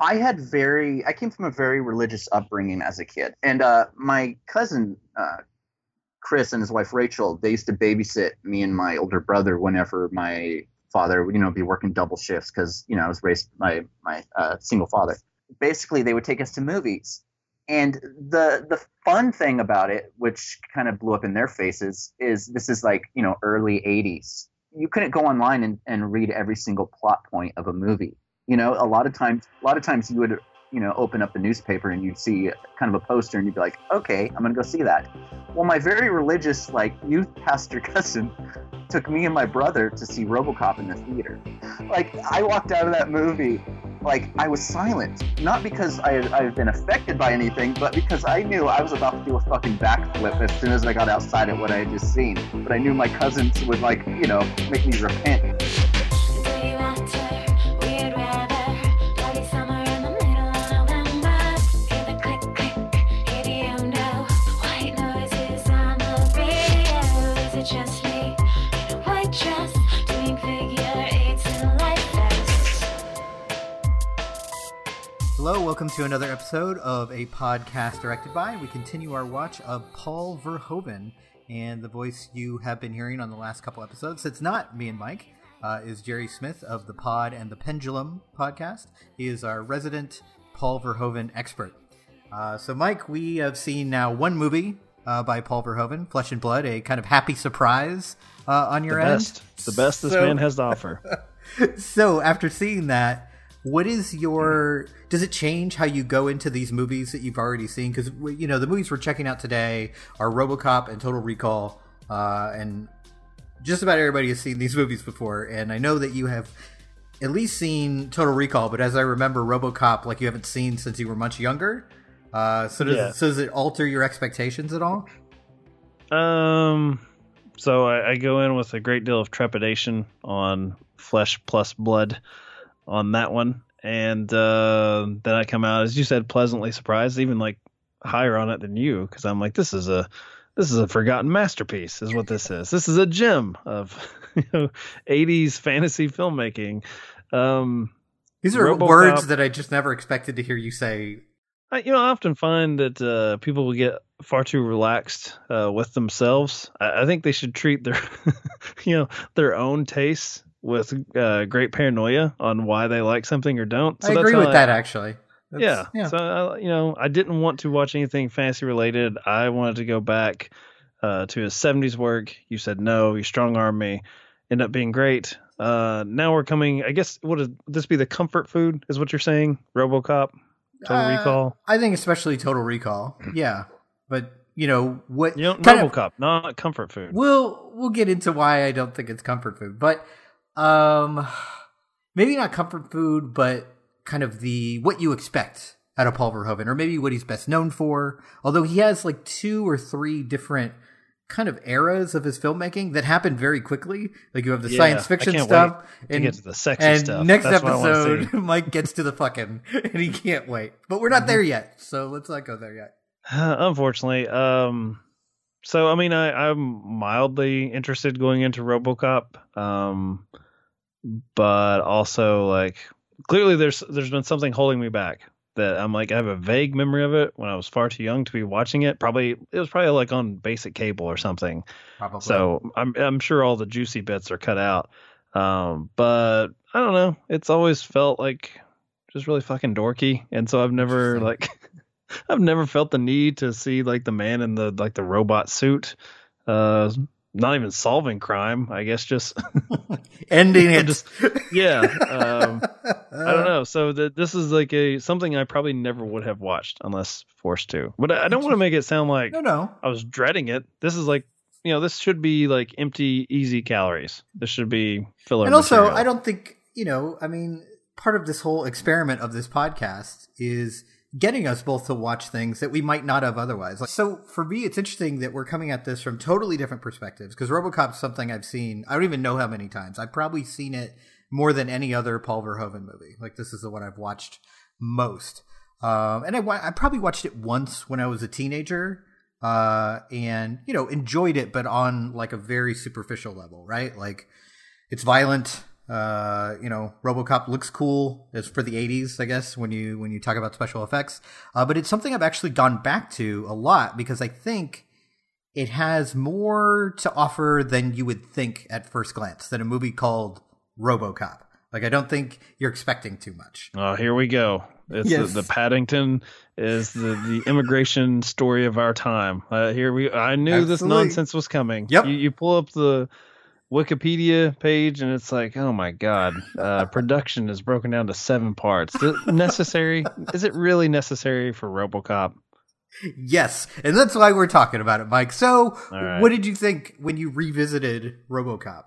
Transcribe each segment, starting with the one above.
I had very, I came from a very religious upbringing as a kid, and uh, my cousin uh, Chris and his wife Rachel, they used to babysit me and my older brother whenever my father, would, you know, be working double shifts because you know I was raised by my uh, single father. Basically, they would take us to movies, and the the fun thing about it, which kind of blew up in their faces, is this is like you know early '80s. You couldn't go online and, and read every single plot point of a movie. You know, a lot of times, a lot of times you would you know open up the newspaper and you'd see kind of a poster and you'd be like, okay, I'm gonna go see that. Well, my very religious like youth pastor cousin took me and my brother to see RoboCop in the theater. Like I walked out of that movie like I was silent, not because I had, I had been affected by anything, but because I knew I was about to do a fucking backflip as soon as I got outside of what I had just seen. But I knew my cousins would like you know make me repent. Hello, welcome to another episode of a podcast directed by. We continue our watch of Paul Verhoeven, and the voice you have been hearing on the last couple episodes. It's not me and Mike. Uh, is Jerry Smith of the Pod and the Pendulum podcast. He is our resident Paul Verhoeven expert. Uh, so, Mike, we have seen now one movie uh, by Paul Verhoeven, Flesh and Blood, a kind of happy surprise uh, on your the end. Best. The best this so, man has to offer. so, after seeing that, what is your does it change how you go into these movies that you've already seen? Because you know the movies we're checking out today are robocop and total recall uh, and just about everybody has seen these movies before and i know that you have at least seen total recall but as i remember robocop like you haven't seen since you were much younger. Uh, so does yeah. so does it alter your expectations at all? Um so I, I go in with a great deal of trepidation on flesh plus blood on that one, and uh, then I come out as you said, pleasantly surprised, even like higher on it than you, because I'm like, this is a this is a forgotten masterpiece, is what this is. This is a gem of you know 80s fantasy filmmaking. Um, These are RoboCop, words that I just never expected to hear you say. I, you know, I often find that uh, people will get far too relaxed uh, with themselves. I, I, think they should treat their, you know, their own tastes with uh, great paranoia on why they like something or don't. So I agree with I, that actually. yeah. yeah. So uh, you know, I didn't want to watch anything fantasy related. I wanted to go back uh, to his '70s work. You said no. You strong armed me. End up being great. Uh, now we're coming. I guess would this be the comfort food? Is what you're saying? RoboCop, Total uh, Recall. I think especially Total Recall. Yeah, but you know what? You know, RoboCop, of, not comfort food. We'll we'll get into why I don't think it's comfort food, but um, maybe not comfort food, but kind of the what you expect out of Paul Verhoeven, or maybe what he's best known for. Although he has like two or three different kind of eras of his filmmaking that happen very quickly. Like you have the yeah, science fiction stuff, and get to the sexy and stuff. Next That's episode, Mike gets to the fucking, and he can't wait. But we're not there mm-hmm. yet, so let's not go there yet. Unfortunately, um, so I mean, I, I'm mildly interested going into RoboCop. Um, but also like clearly there's there's been something holding me back that I'm like I have a vague memory of it when I was far too young to be watching it. Probably it was probably like on basic cable or something. Probably. So I'm I'm sure all the juicy bits are cut out. Um, but I don't know. It's always felt like just really fucking dorky, and so I've never like I've never felt the need to see like the man in the like the robot suit. Uh, not even solving crime. I guess just ending it. Just, yeah. Um, I don't know. So this is like a something I probably never would have watched unless forced to. But I, I don't want to make it sound like no, no. I was dreading it. This is like you know this should be like empty, easy calories. This should be filler. And also, material. I don't think you know. I mean, part of this whole experiment of this podcast is getting us both to watch things that we might not have otherwise. Like, so for me, it's interesting that we're coming at this from totally different perspectives because RoboCop's something I've seen. I don't even know how many times. I've probably seen it more than any other Paul Verhoeven movie. Like this is the one I've watched most. Um, and I, I probably watched it once when I was a teenager, uh, and you know enjoyed it, but on like a very superficial level, right? Like it's violent. Uh, you know, RoboCop looks cool. It's for the '80s, I guess, when you when you talk about special effects. Uh, but it's something I've actually gone back to a lot because I think it has more to offer than you would think at first glance than a movie called RoboCop. Like, I don't think you're expecting too much. Oh, here we go. It's Yes. the, the Paddington is the, the immigration story of our time. Uh, here we. I knew this nonsense was coming. Yep. You, you pull up the Wikipedia page and it's like, oh my god, uh, production is broken down to seven parts. Necessary? is it really necessary for RoboCop? Yes, and that's why we're talking about it, Mike. So, right. what did you think when you revisited RoboCop?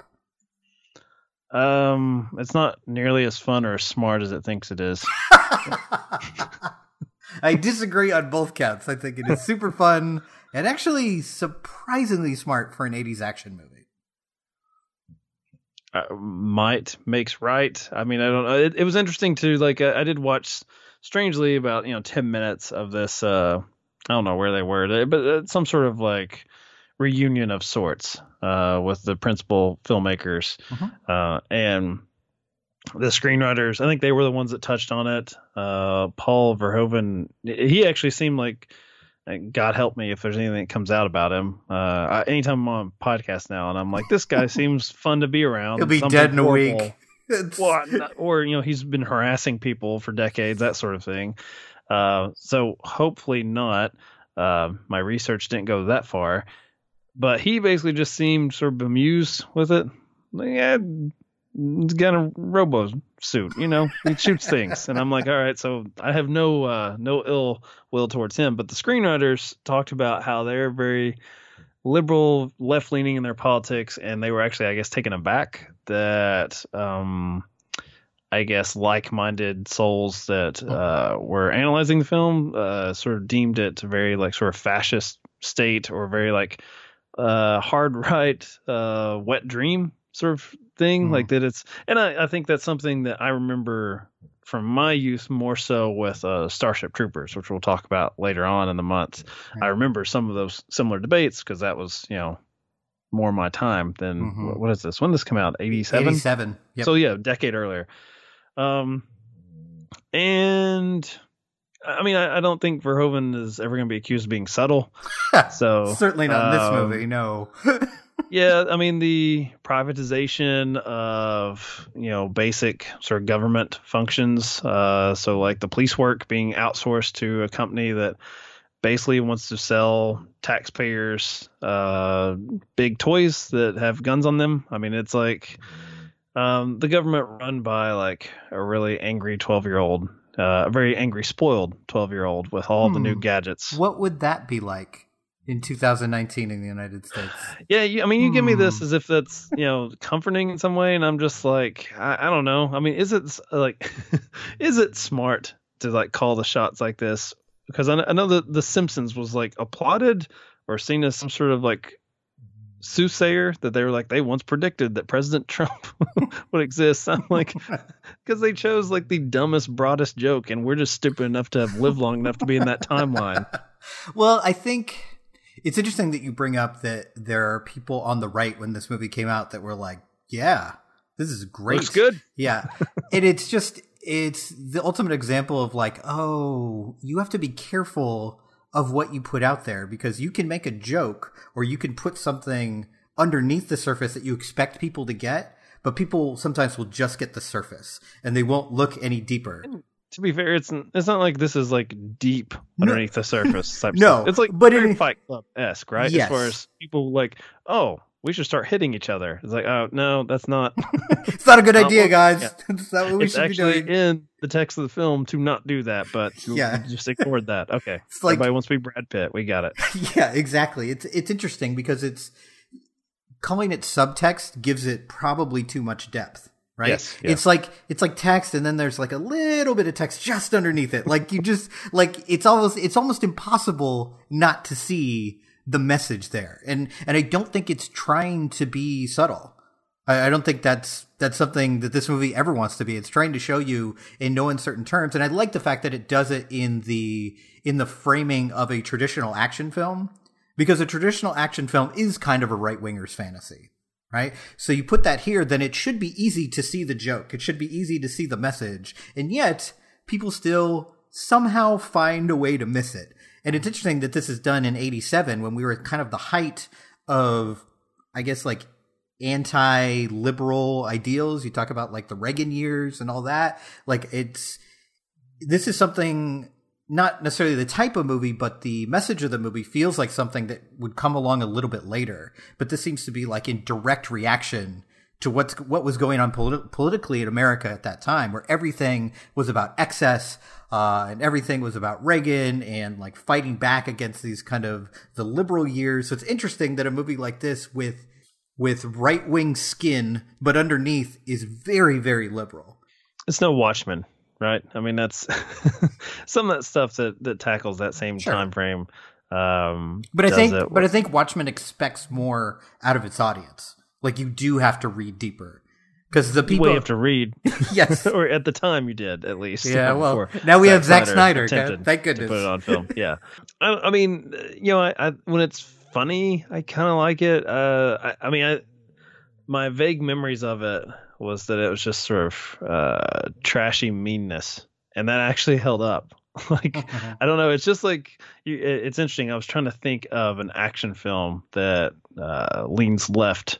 Um, it's not nearly as fun or as smart as it thinks it is. I disagree on both counts. I think it is super fun and actually surprisingly smart for an 80s action movie. Uh, might makes right. I mean, I don't know. It, it was interesting to like. Uh, I did watch, strangely, about you know ten minutes of this. Uh, I don't know where they were, but uh, some sort of like reunion of sorts uh, with the principal filmmakers Mhm. uh, and the screenwriters. I think they were the ones that touched on it. Uh, Paul Verhoeven. He actually seemed like. And God help me if there's anything that comes out about him. Uh, I, anytime I'm on a podcast now, and I'm like, this guy seems fun to be around. He'll be Something dead in a horrible. week. well, not, or you know, he's been harassing people for decades, that sort of thing. Uh, so hopefully not. Uh, my research didn't go that far, but he basically just seemed sort of bemused with it. Like, yeah, he's got a robo suit, you know, he shoots things, and I'm like, all right. So I have no uh, no ill will towards him, but the screenwriters talked about how they're very liberal, left leaning in their politics, and they were actually, I guess, taken aback that, um, I guess, like minded souls that uh, were analyzing the film uh, sort of deemed it very like sort of fascist state or very like uh, hard right, uh, wet dream sort of thing. Mhm. Like that it's, and I, I think that's something that I remember from my youth more so with uh, Starship Troopers, which we'll talk about later on in the month. I remember some of those similar debates because that was, you know, more my time than Mhm. what- what is this? When did this come out? 87? 87. Yep. So yeah, a decade earlier. Um, and I mean, I, I don't think Verhoeven is ever going to be accused of being subtle. So Certainly not in this um, movie, no. yeah, I mean the privatization of you know basic sort of government functions. Uh, so like the police work being outsourced to a company that basically wants to sell taxpayers uh, big toys that have guns on them. I mean, it's like um, the government run by like a really angry twelve year old, uh, a very angry spoiled twelve year old with all the new Hmm. gadgets. what would that be like in 2019 in the United States? Yeah, you, I mean, you give me this Hmm. as if that's you know comforting in some way, and I'm just like, I, I don't know. I mean, is it like, is it smart to like call the shots like this? Because I, I know that The Simpsons was like applauded or seen as some sort of like soothsayer that they were like they once predicted that President Trump would exist. I'm like, because they chose like the dumbest, broadest joke, and we're just stupid enough to have lived long enough to be in that timeline. Well, I think it's interesting that you bring up that there are people on the right when this movie came out that were like, "Yeah, this is great. Looks good. Yeah, and it's just it's the ultimate example of like, oh, you have to be careful of what you put out there because you can make a joke or you can put something underneath the surface that you expect people to get, but people sometimes will just get the surface and they won't look any deeper. To be fair, it's it's not like this is like deep No. underneath the surface. Type No, stuff. it's like but very in- Fight Club esque, right? Yes. As far as people like, oh, we should start hitting each other. It's like, oh no, that's not. It's not a good Not idea, what- guys. yeah. That's not what we it's should be actually doing. in the text of the film to not do that, but Yeah. just ignored that. Okay, It's like everybody wants to be Brad Pitt. We got it. yeah, exactly. It's it's interesting because it's calling it subtext gives it probably too much depth, right? Yes, yeah. It's like it's like text and then there's like a little bit of text just underneath it. Like you just like it's almost it's almost impossible not to see the message there. And and I don't think it's trying to be subtle. I, I don't think that's that's something that this movie ever wants to be. It's trying to show you in no uncertain terms, and I like the fact that it does it in the in the framing of a traditional action film, because a traditional action film is kind of a right winger's fantasy, right? So you put that here, then it should be easy to see the joke. It should be easy to see the message. And yet, people still somehow find a way to miss it. And it's interesting that this is done in 87 when we were kind of the height of, I guess, like anti liberal ideals. You talk about like the Reagan years and all that. Like it's, this is something not necessarily the type of movie, but the message of the movie feels like something that would come along a little bit later. But this seems to be like in direct reaction to what's what was going on politi- politically in America at that time, where everything was about excess uh, and everything was about Reagan and like fighting back against these kind of the liberal years. So it's interesting that a movie like this with with right wing skin, but underneath is very very liberal. It's no Watchmen, right? I mean, that's some of that stuff that that tackles that same sure. time frame. Um, but I think, but I think Watchmen expects more out of its audience. Like you do have to read deeper because the people well, you have to read. yes, or at the time you did at least. Yeah, well, now we Zack have Zack Snyder. Snyder thank goodness. To put it on film. Yeah, I, I mean, you know, I, I, when it's funny, I kind of like it. Uh, I, I mean, I my vague memories of it was that it was just sort of uh, trashy meanness, and that actually held up. like I don't know, it's just like you, it's interesting. I was trying to think of an action film that uh, leans left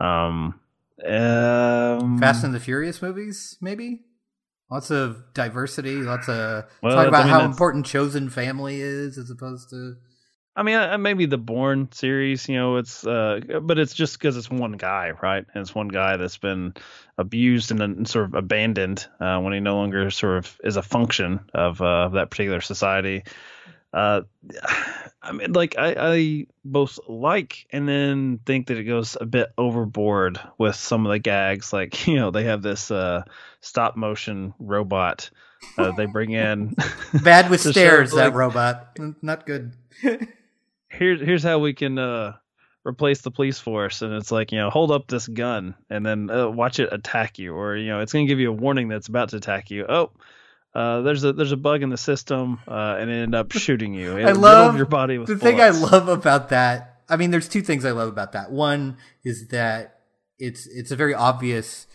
um, um, Fast and the Furious movies, maybe. Lots of diversity. Lots of well, talk about I mean, how important chosen family is, as opposed to. I mean, maybe the Bourne series, you know, it's, uh, but it's just because it's one guy, right? And it's one guy that's been abused and then sort of abandoned uh, when he no longer sort of is a function of uh, that particular society. Uh, I mean, like I, I both like and then think that it goes a bit overboard with some of the gags. Like you know, they have this uh, stop motion robot uh, they bring in. Bad with stairs, that robot. Not good. Here's here's how we can uh, replace the police force, and it's like you know, hold up this gun and then uh, watch it attack you, or you know, it's gonna give you a warning that's about to attack you. Oh uh, there's a there's a bug in the system, uh, and it ended up shooting you. It I love your body with the bullets. thing I love about that. I mean, there's two things I love about that. One is that it's it's a very obvious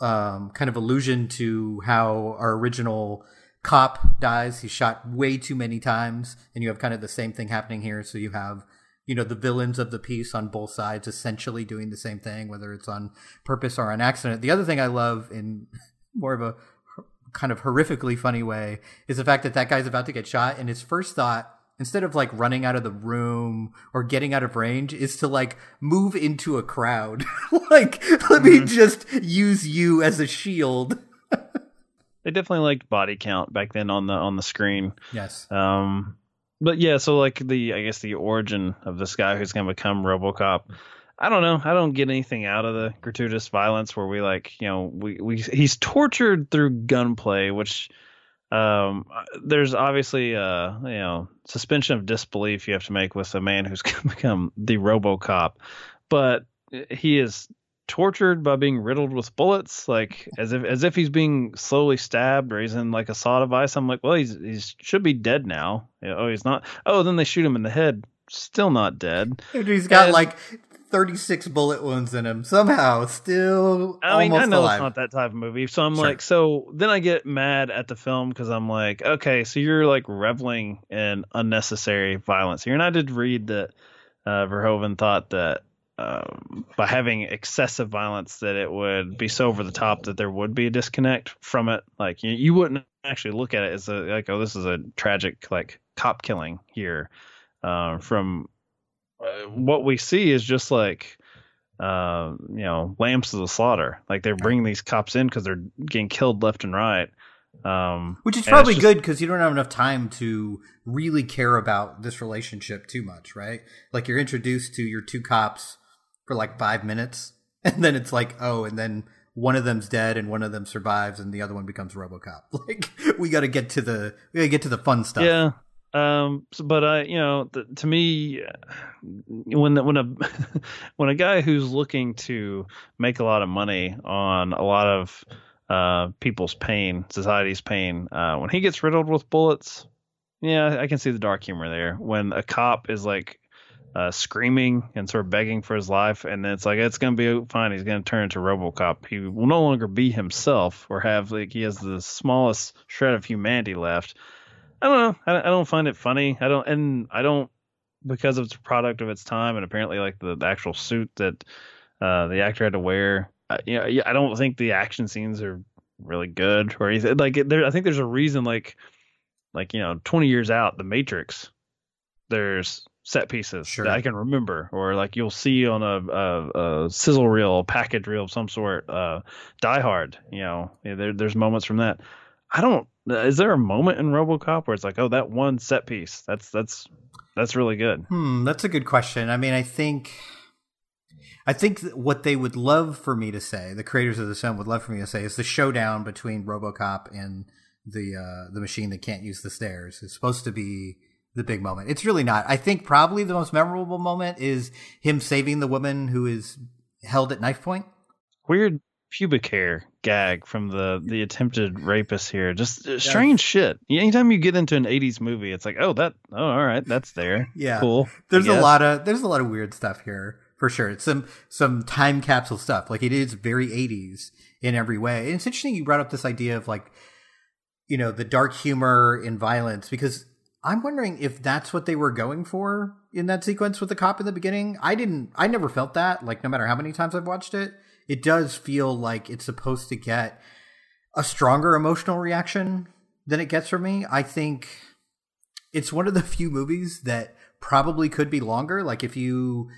um, kind of allusion to how our original cop dies. He's shot way too many times, and you have kind of the same thing happening here. So you have you know the villains of the piece on both sides essentially doing the same thing, whether it's on purpose or on accident. The other thing I love in more of a kind of horrifically funny way is the fact that that guy's about to get shot and his first thought instead of like running out of the room or getting out of range is to like move into a crowd like let mm-hmm. me just use you as a shield they definitely liked body count back then on the on the screen. Yes. Um but yeah so like the i guess the origin of this guy who's going to become robocop I don't know. I don't get anything out of the gratuitous violence where we like, you know, we, we he's tortured through gunplay, which um there's obviously uh you know suspension of disbelief you have to make with a man who's gonna become the RoboCop, but he is tortured by being riddled with bullets, like as if as if he's being slowly stabbed or he's in like a saw device. I'm like, well, he's he's should be dead now. Oh, he's not. Oh, then they shoot him in the head still not dead. He's got and, like 36 bullet wounds in him somehow still i mean i know alive. it's not that type of movie so i'm sure. like so then i get mad at the film because i'm like okay so you're like reveling in unnecessary violence here and i did read that uh, verhoeven thought that um, by having excessive violence that it would be so over the top that there would be a disconnect from it like you, you wouldn't actually look at it as a like oh this is a tragic like cop killing here uh, from uh, what we see is just like uh, you know lambs to the slaughter. Like they're bringing these cops in because they're getting killed left and right. Um, Which is probably just, good because you don't have enough time to really care about this relationship too much, right? Like you're introduced to your two cops for like five minutes, and then it's like, oh, and then one of them's dead and one of them survives, and the other one becomes RoboCop. Like we got to get to the we got to get to the fun stuff. Yeah, um, so, but I, you know, the, to me, when the, when a when a guy who's looking to make a lot of money on a lot of uh, people's pain, society's pain, uh, when he gets riddled with bullets, yeah, I can see the dark humor there. When a cop is like uh, screaming and sort of begging for his life, and then it's like it's gonna be fine. He's gonna turn into RoboCop. He will no longer be himself or have like he has the smallest shred of humanity left. I don't know. I, I don't find it funny. I don't, and I don't because it's a product of its time, and apparently like the, the actual suit that uh, the actor had to wear. Uh, you know, I don't think the action scenes are really good or anything. Like there, I think there's a reason. Like, like you know, 20 years out, The Matrix. There's set pieces Sure. that I can remember, or like you'll see on a, a, a sizzle reel, package reel of some sort. Uh, Die Hard, you know, there, there's moments from that. I don't. Is there a moment in RoboCop where it's like, oh, that one set piece, that's that's that's really good. Hmm, that's a good question. I mean, I think, I think what they would love for me to say, the creators of the film would love for me to say, is the showdown between RoboCop and the uh, the machine that can't use the stairs is supposed to be the big moment. It's really not. I think probably the most memorable moment is him saving the woman who is held at knife point. Weird pubic hair gag from the the attempted rapist here. Just uh, strange shit. Anytime you get into an '80s movie, it's like, oh, that, oh, all right, that's there. Yeah. cool. There's a lot of there's a lot of weird stuff here for sure. It's some some time capsule stuff. Like it is very 80s in every way. And it's interesting you brought up this idea of like you know the dark humor in violence because I'm wondering if that's what they were going for in that sequence with the cop in the beginning. I didn't I never felt that like no matter how many times I've watched it. It does feel like it's supposed to get a stronger emotional reaction than it gets from me. I think it's one of the few movies that probably could be longer. Like if you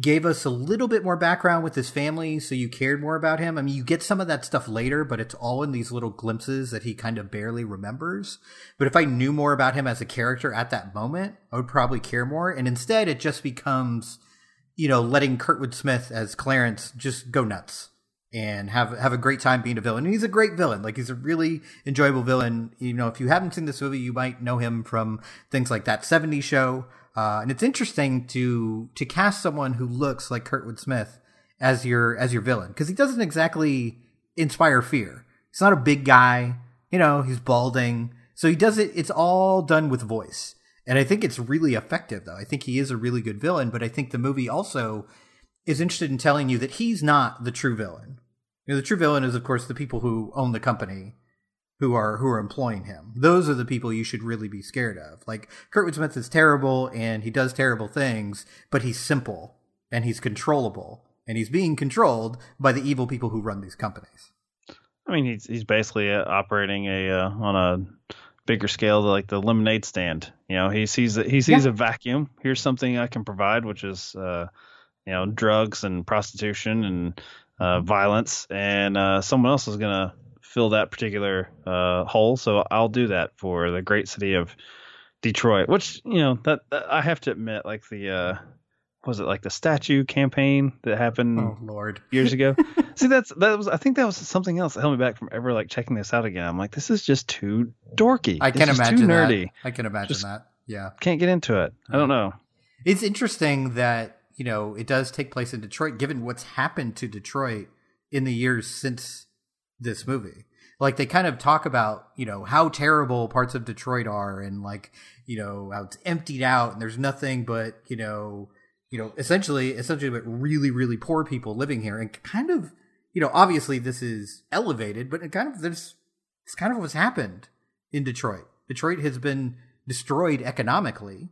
gave us a little bit more background with his family so you cared more about him. I mean, you get some of that stuff later, but it's all in these little glimpses that he kind of barely remembers. But if I knew more about him as a character at that moment, I would probably care more. And instead, it just becomes, you know, letting Kurtwood Smith as Clarence just go nuts and have have a great time being a villain. And he's a great villain. Like he's a really enjoyable villain. You know, if you haven't seen this movie, you might know him from things like that 70s show. Uh, and it's interesting to to cast someone who looks like Kurtwood Smith as your as your villain because he doesn't exactly inspire fear. He's not a big guy, you know. He's balding, so he does it. It's all done with voice, and I think it's really effective. Though I think he is a really good villain, but I think the movie also is interested in telling you that he's not the true villain. You know, the true villain is, of course, the people who own the company who are who are employing him. Those are the people you should really be scared of. Like Kurtwood Smith is terrible and he does terrible things, but he's simple and he's controllable and he's being controlled by the evil people who run these companies. I mean, he's he's basically uh, operating a uh, on a bigger scale, like the lemonade stand. You know, he sees a, he sees a vacuum. Here's something I can provide, which is uh, you know drugs and prostitution and uh, violence, and uh, someone else is gonna fill that particular uh, hole. So I'll do that for the great city of Detroit. Which you know that, that I have to admit, like the uh, was it like the statue campaign that happened Oh Lord. years ago. See, that's that was I think that was something else that held me back from ever like checking this out again. I'm like, this is just too dorky. I can imagine too that. nerdy. I can imagine Just- that. Yeah. Can't get into it. I don't know. It's interesting that, you know, it does take place in Detroit given what's happened to Detroit in the years since this movie. Like they kind of talk about, you know, how terrible parts of Detroit are and like, you know, how it's emptied out and there's nothing but, you know, you know, essentially essentially but really really poor people living here and kind of, you know, obviously this is elevated, but it kind of this it's kind of what's happened in Detroit. Detroit has been destroyed economically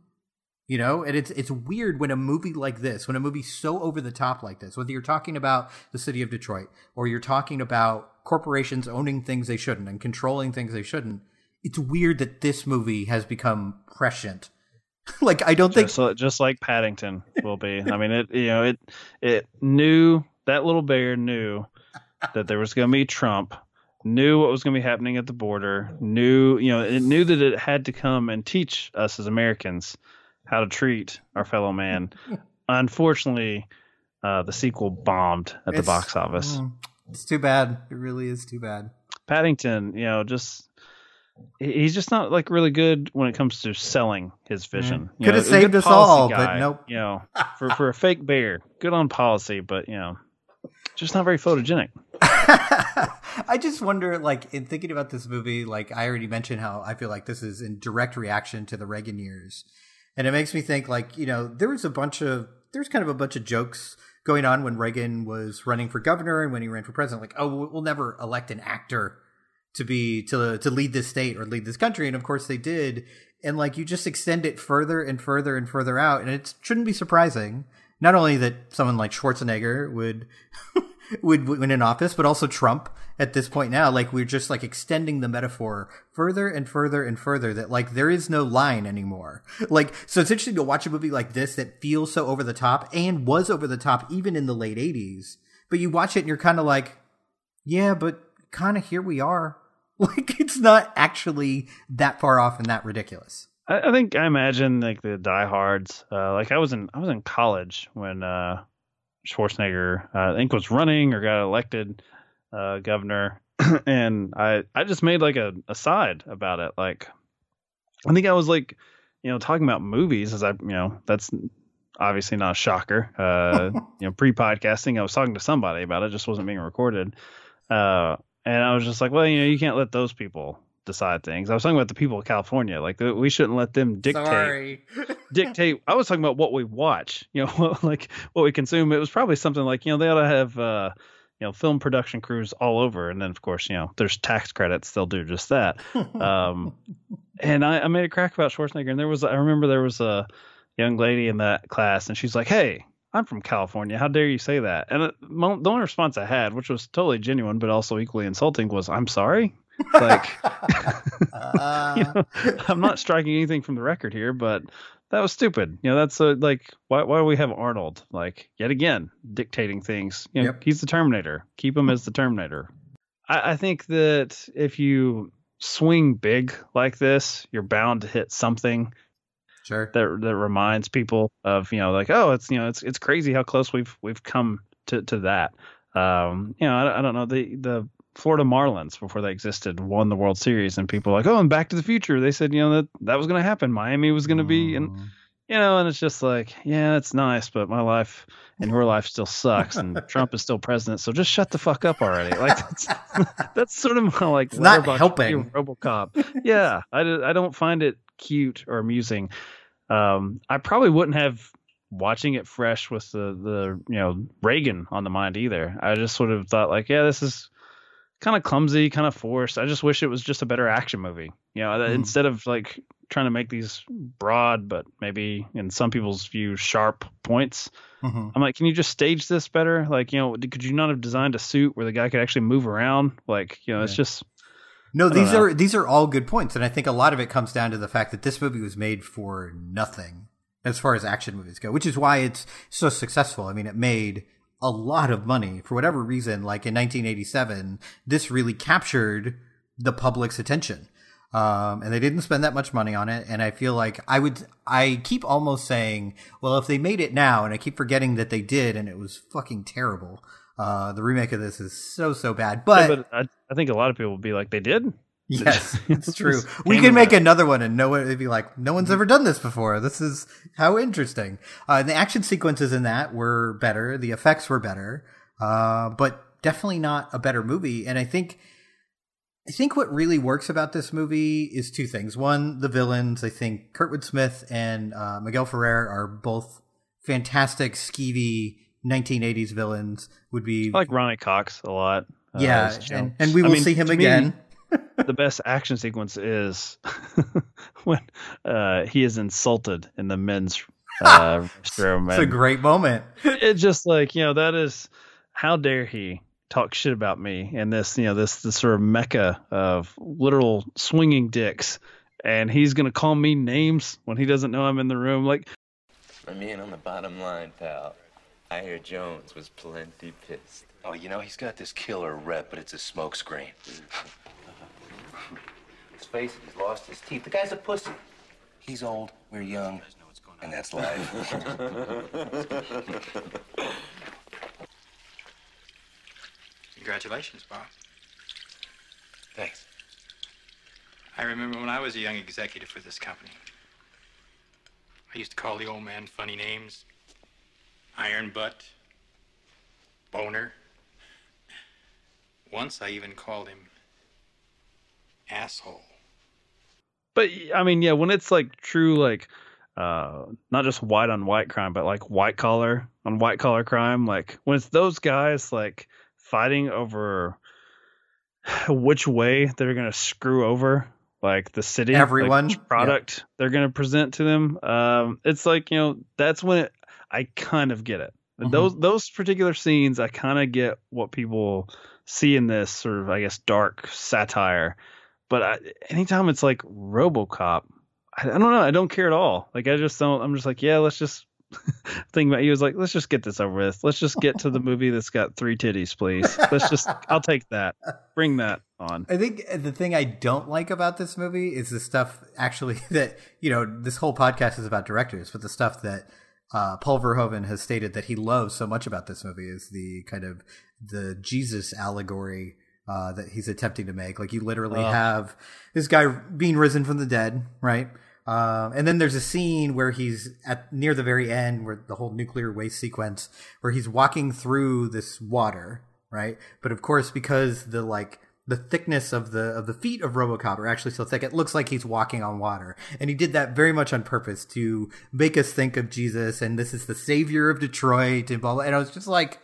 you know and it's it's weird when a movie like this when a movie so over the top like this whether you're talking about the city of detroit or you're talking about corporations owning things they shouldn't and controlling things they shouldn't it's weird that this movie has become prescient like i don't think Just, li- just like Paddington will be. I mean, it you know it it knew that little bear knew that there was going to be Trump. Knew what was going to be happening at the border. Knew you know it knew that it had to come and teach us as Americans how to treat our fellow man. Unfortunately, uh, the sequel bombed at the box office. Mm, it's too bad it really is too bad Paddington, you know, just he's just not like really good when it comes to selling his vision. You Could know, have saved us all, but nope. You know, for for a fake bear, good on policy, but you know, just not very photogenic. I just wonder, like, in thinking about this movie, like I already mentioned how I feel like this is in direct reaction to the Reagan years. And it makes me think like you know there was a bunch of there's kind of a bunch of jokes going on when Reagan was running for governor and when he ran for president. Like, oh, we'll never elect an actor to be to to lead this state or lead this country, and of course they did. And like you just extend it further and further and further out, and it shouldn't be surprising. Not only that someone like Schwarzenegger would would win in office, but also Trump at this point now. Like we're just like extending the metaphor further and further and further that like there is no line anymore. Like, so it's interesting to watch a movie like this that feels so over the top and was over the top even in the late 80s. But you watch it and you're kind of like, yeah, but kind of here we are. Like it's not actually that far off and that ridiculous. I, I think I imagine like the diehards. Uh, like I was in I was in college when uh, Schwarzenegger uh, I think was running or got elected uh, governor, and I I just made like a aside about it. Like I think I was like you know talking about movies as I you know that's obviously not a shocker. Uh, you know pre podcasting I was talking to somebody about it, just wasn't being recorded. Uh, and I was just like, well, you know, you can't let those people decide things. I was talking about the people of California. Like we shouldn't let them dictate dictate. I was talking about what we watch. You know, like what we consume. It was probably something like you know they ought to have uh, you know film production crews all over, and then of course you know there's tax credits. They'll do just that. um, and I, I made a crack about Schwarzenegger, and there was I remember there was a young lady in that class, and she's like, hey. I'm from California. How dare you say that? And the only response I had, which was totally genuine but also equally insulting, was, "I'm sorry." Like, uh... you know, I'm not striking anything from the record here, but that was stupid. You know, that's a, like, why, why do we have Arnold? Like, yet again, dictating things. You know, yep. he's the Terminator. Keep him as the Terminator. I, I think that if you swing big like this, you're bound to hit something Sure. That that reminds people of you know like oh it's you know it's it's crazy how close we've we've come to to that. Um, you know I, I don't know the the Florida Marlins before they existed won the World Series and people like oh and Back to the Future. They said you know that that was going to happen. Miami was going to be and you know and it's just like yeah it's nice but my life and your life still sucks and Trump is still president so just shut the fuck up already. Like that's, that's sort of my like it's not helping. RoboCop. Yeah I, I don't find it cute or amusing. Um, I probably wouldn't have watching it fresh with the the you know Reagan on the mind either. I just sort of thought like, yeah, this is kind of clumsy, kind of forced. I just wish it was just a better action movie. You know, mm. instead of like trying to make these broad but maybe in some people's view sharp points. Mm-hmm. I'm like, can you just stage this better? Like, you know, could you not have designed a suit where the guy could actually move around? Like, you know, yeah. it's just no, these are these are all good points, and I think a lot of it comes down to the fact that this movie was made for nothing as far as action movies go, which is why it's so successful. I mean, it made a lot of money for whatever reason. Like in 1987, this really captured the public's attention. Um, and they didn't spend that much money on it. And I feel like I would, I keep almost saying, well, if they made it now, and I keep forgetting that they did, and it was fucking terrible. Uh, the remake of this is so so bad, but, yeah, but I, I, think a lot of people would be like, they did. Yes, it's true. we could make another one, and no one would be like, no one's ever done this before. This is how interesting. Uh, the action sequences in that were better. The effects were better, uh, but definitely not a better movie. And I think. I think what really works about this movie is two things. One, the villains. I think Kurtwood Smith and uh, Miguel Ferrer are both fantastic, skeevy 1980s villains would be I like Ronny Cox a lot. Uh, yeah, and, and, we will I mean, see him again. Me, the best action sequence is when uh, he is insulted in the men's uh, restroom. It's a great moment. It's just like you know that is how dare he talk shit about me and this you know this this sort of mecca of literal swinging dicks and he's gonna call me names when he doesn't know I'm in the room like. I mean, on the bottom line, pal. I hear Jones was plenty pissed. Oh, you know, he's got this killer rep, but it's a smokescreen. Let's face it, he's lost his teeth. The guy's a pussy. He's old, we're young, and that's life. Congratulations, Bob. Thanks. I remember when I was a young executive for this company. I used to call the old man funny names. Iron Butt, Boner. Once I even called him asshole. But I mean, yeah, when it's like true, like uh, not just white on white crime, but like white collar on white collar crime. Like when it's those guys like fighting over which way they're gonna screw over like the city, like, Everyone. which product they're gonna present to them. Um, it's like you know that's when it, I kind of get it. Mhm. Those those particular scenes, I kind of get what people see in this sort of I guess dark satire. But I, anytime it's like RoboCop, I, I don't know. I don't care at all. Like I just don't. I'm just like, yeah, let's just think about you was like, let's just get this over with. Let's just get to the movie that's got three titties, please. Let's just. I'll take that. Bring that on. I think the thing I don't like about this movie is the stuff actually that you know this whole podcast is about directors, but the stuff that uh, Paul Verhoeven has stated that he loves so much about this movie is the kind of the Jesus allegory uh, that he's attempting to make. Like you literally Oh. have this guy being risen from the dead, right? Um, and then there's a scene where he's at near the very end, where the whole nuclear waste sequence, where he's walking through this water, right? But of course, because the like the thickness of the of the feet of RoboCop are actually so thick, it looks like he's walking on water, and he did that very much on purpose to make us think of Jesus, and this is the savior of Detroit, and blah blah. And I was just like,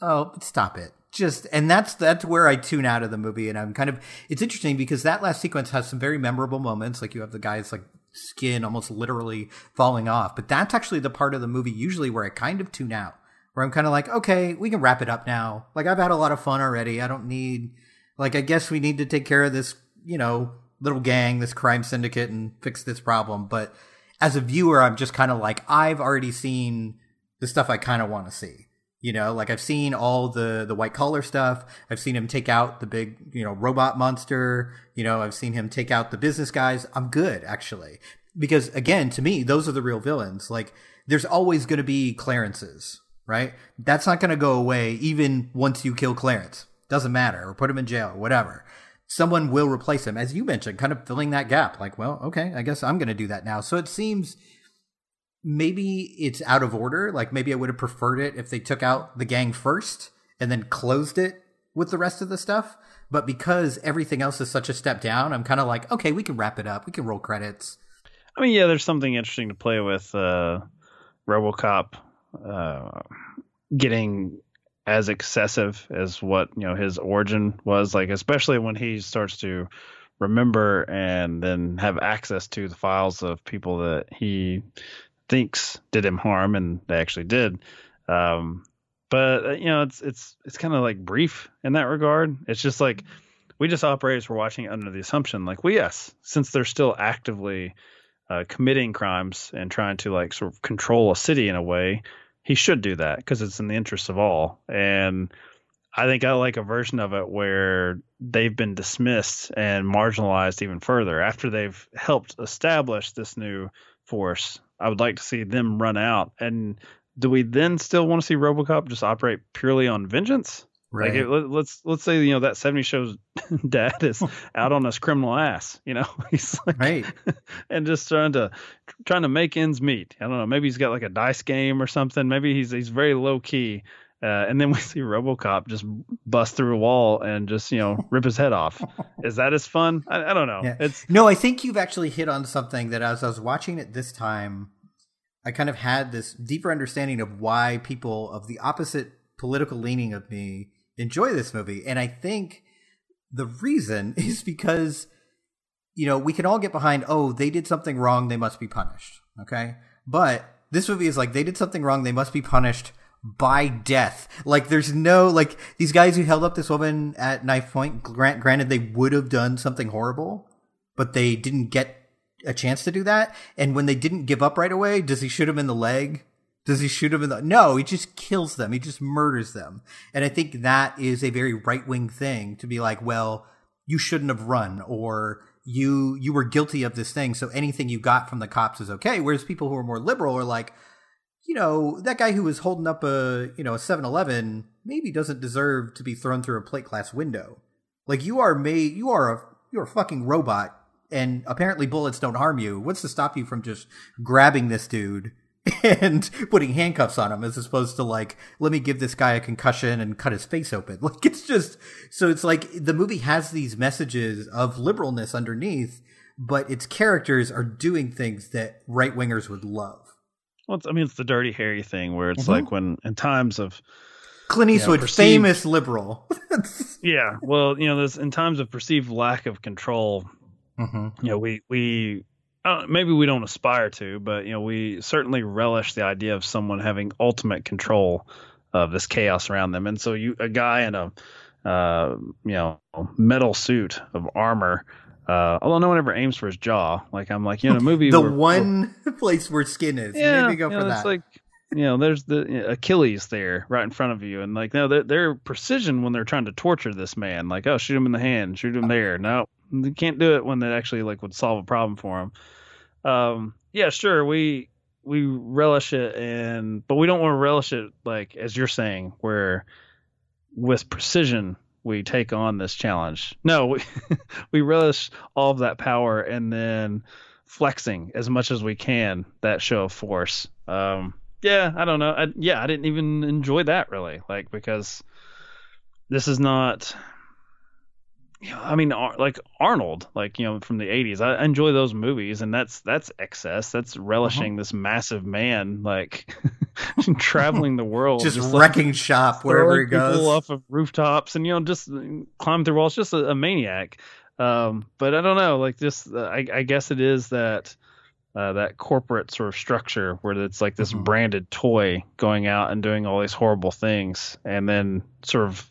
oh, stop it. Just and that's that's where I tune out of the movie, and I'm kind of it's interesting because that last sequence has some very memorable moments. Like you have the guy's like skin almost literally falling off, but that's actually the part of the movie usually where I kind of tune out, where I'm kind of like, okay, we can wrap it up now. Like I've had a lot of fun already. I don't need like I guess we need to take care of this, you know, little gang, this crime syndicate, and fix this problem. But as a viewer, I'm just kind of like I've already seen the stuff I kind of want to see. You know, like I've seen all the the white collar stuff. I've seen him take out the big, you know, robot monster. You know, I've seen him take out the business guys. I'm good actually, because again, to me, those are the real villains. Like, there's always going to be Clarences, right? That's not going to go away even once you kill Clarence. Doesn't matter, or put him in jail, or whatever. Someone will replace him, as you mentioned, kind of filling that gap. Like, well, okay, I guess I'm going to do that now. So it seems maybe it's out of order. Like maybe I would have preferred it if they took out the gang first and then closed it with the rest of the stuff. But because everything else is such a step down, I'm kind of like, okay, we can wrap it up. We can roll credits. I mean, yeah, there's something interesting to play with. Uh, RoboCop uh, getting as excessive as what you know his origin was, like especially when he starts to remember and then have access to the files of people that he thinks did him harm, and they actually did. Um, but uh, you know, it's it's it's kind of like brief in that regard. It's just like we just operate as we're watching under the assumption, like, well, yes, since they're still actively uh, committing crimes and trying to like sort of control a city in a way, he should do that because it's in the interest of all. And I think I like a version of it where they've been dismissed and marginalized even further after they've helped establish this new force. I would like to see them run out. And do we then still want to see RoboCop just operate purely on vengeance? Like it, let, let's let's say you know that 70 shows dad is out on his criminal ass, you know. He's like Right. and just trying to trying to make ends meet. I don't know. Maybe he's got like a dice game or something. Maybe he's he's very low key. Uh, and then we see RoboCop just bust through a wall and just you know rip his head off. Is that as fun? I, I don't know. Yeah. It's No, I think you've actually hit on something that as I was watching it this time, I kind of had this deeper understanding of why people of the opposite political leaning of me enjoy this movie. And I think the reason is because, you know, we can all get behind, oh, they did something wrong, they must be punished. Okay. But this movie is like, they did something wrong, they must be punished by death. Like, there's no, like, these guys who held up this woman at knife point, grant, granted, they would have done something horrible, but they didn't get a chance to do that. And when they didn't give up right away, does he shoot him in the leg? Does he shoot him in the? No, he just kills them. He just murders them. And I think that is a very right wing thing to be like, well, you shouldn't have run, or you you were guilty of this thing, so anything you got from the cops is okay. Whereas people who are more liberal are like, you know, that guy who was holding up a you know a 7-Eleven maybe doesn't deserve to be thrown through a plate glass window. Like you are made, you are a you're a fucking robot, and apparently bullets don't harm you. What's to stop you from just grabbing this dude? and putting handcuffs on him as opposed to like let me give this guy a concussion and cut his face open like it's just so it's like the movie has these messages of liberalness underneath but its characters are doing things that right wingers would love. Well, I mean, it's the dirty Harry thing where it's Mhm. like when in times of Clint Eastwood, perceived- famous liberal. yeah, well, you know, there's in times of perceived lack of control, hmm you know, we we uh, maybe we don't aspire to, but you know, we certainly relish the idea of someone having ultimate control of this chaos around them. And so, you a guy in a uh, you know metal suit of armor, uh, although no one ever aims for his jaw. Like I'm like, you know, in a movie The where- one place where skin is. yeah, Maybe go you for know, that. Like you know, there's the you Achilles there right in front of you, and like no, their their precision when they're trying to torture this man, like oh, shoot him in the hand, shoot him there. No, they can't do it when they actually like would solve a problem for him. Um, yeah, sure, we we relish it, and but we don't want to relish it like as you're saying, where with precision we take on this challenge. No, we we relish all of that power, and then flexing as much as we can that show of force. Um, yeah, I don't know. I, yeah, I didn't even enjoy that really, like because this is not. I mean, Ar- like Arnold, like you know, from the '80s. I, enjoy those movies, and that's that's excess. That's relishing this massive man, like traveling the world, just, like, wrecking shop wherever he throwing people goes. off of rooftops and you know just climb through walls just a, a maniac um but i don't know like just uh, I, I guess it is that uh, that corporate sort of structure where it's like this Mhm. branded toy going out and doing all these horrible things and then sort of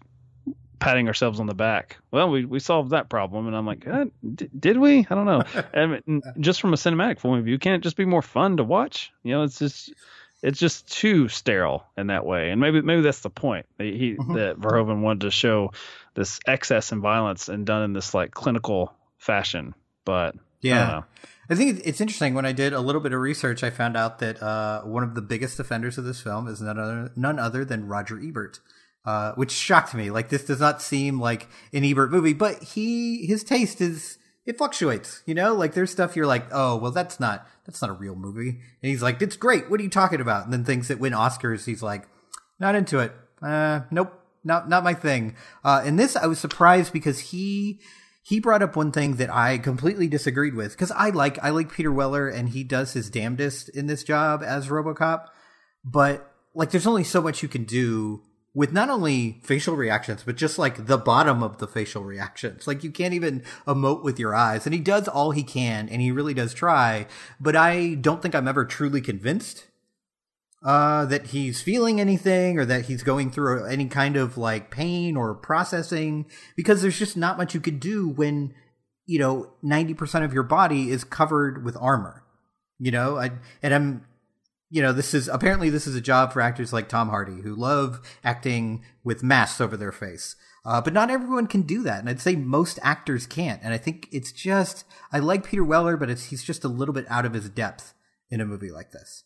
patting ourselves on the back well we, we solved that problem and i'm like uh, d- did we i don't know and just from a cinematic point of view can it just be more fun to watch you know it's just it's just too sterile in that way, and maybe maybe that's the point. He he- Mhm. that Verhoeven wanted to show this excess and violence and done in this like clinical fashion. But I Yeah. know. I think it's interesting. When I did a little bit of research, I found out that uh, one of the biggest offenders of this film is none other, none other than Roger Ebert, uh, which shocked me. Like this does not seem like an Ebert movie, but he his taste is it fluctuates. You know, like there's stuff you're like, oh well, that's not that's not a real movie, and he's like, it's great. What are you talking about? And then things that win Oscars, he's like, not into it. Uh, nope, not not my thing. Uh, in this, I was surprised because he he brought up one thing that I completely disagreed with because I like I like Peter Weller and he does his damnedest in this job as RoboCop, but like there's only so much you can do with not only facial reactions but just like the bottom of the facial reactions. Like you can't even emote with your eyes, and he does all he can, and he really does try. But I don't think I'm ever truly convinced uh, that he's feeling anything or that he's going through any kind of like pain or processing because there's just not much you could do when you know 90% of your body is covered with armor you know I, and i'm you know this is apparently this is a job for actors like tom hardy who love acting with masks over their face uh, but not everyone can do that and i'd say most actors can't and i think it's just i like peter weller but it's he's just a little bit out of his depth in a movie like this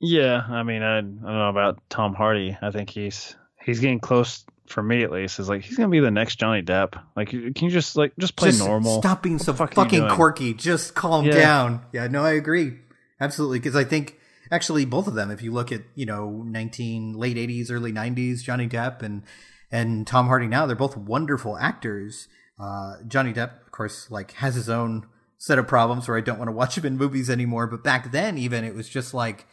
Yeah, I mean, I, I don't know about Tom Hardy. I think he's he's getting close for me at least. Is like he's gonna be the next Johnny Depp. Like, can you just like just play Just normal? Stop being so fuck fucking quirky. Just calm Yeah. down. Yeah, no, I agree. Absolutely. Because I think actually both of them, if you look at, you know, 19, late 80s, early 90s, Johnny Depp and, and Tom Hardy now, they're both wonderful actors. Uh, Johnny Depp, of course, like has his own set of problems where I don't want to watch him in movies anymore. But back then, even, it was just like,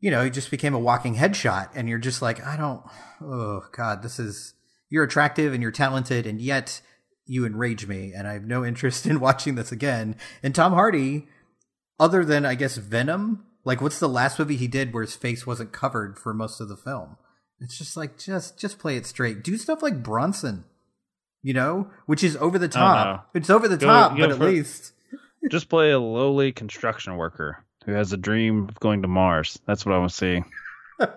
you know, he just became a walking headshot, and you're just like, I don't, oh God, this is, you're attractive and you're talented, and yet you enrage me, and I have no interest in watching this again. And Tom Hardy, other than I guess Venom, like what's the last movie he did where his face wasn't covered for most of the film? It's just like just just play it straight. Do stuff like Bronson, you know, which is over the top. It's over the Go- top, go but at least just play a lowly construction worker who has a dream of going to Mars. That's what I want to see.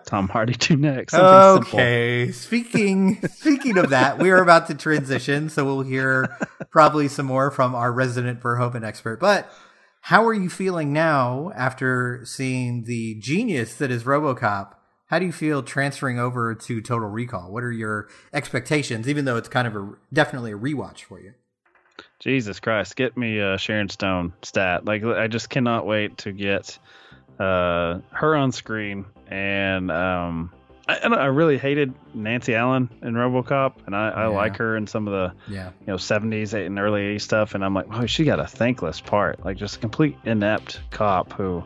Tom Hardy do next. Something simple. Okay. Speaking speaking of that, we are about to transition, so we'll hear probably some more from our resident Verhoeven expert. But how are you feeling now after seeing the genius that is RoboCop? How do you feel transferring over to Total Recall? What are your expectations? Even though it's kind of a definitely a rewatch for you. Jesus Christ, get me a Sharon Stone stat. Like I just cannot wait to get uh, her on screen. And um, I, I, I really hated Nancy Allen in RoboCop, and I, I Yeah. like her in some of the Yeah. you know 70s and early 80s stuff, and I'm like, oh, she got a thankless part, like just a complete inept cop who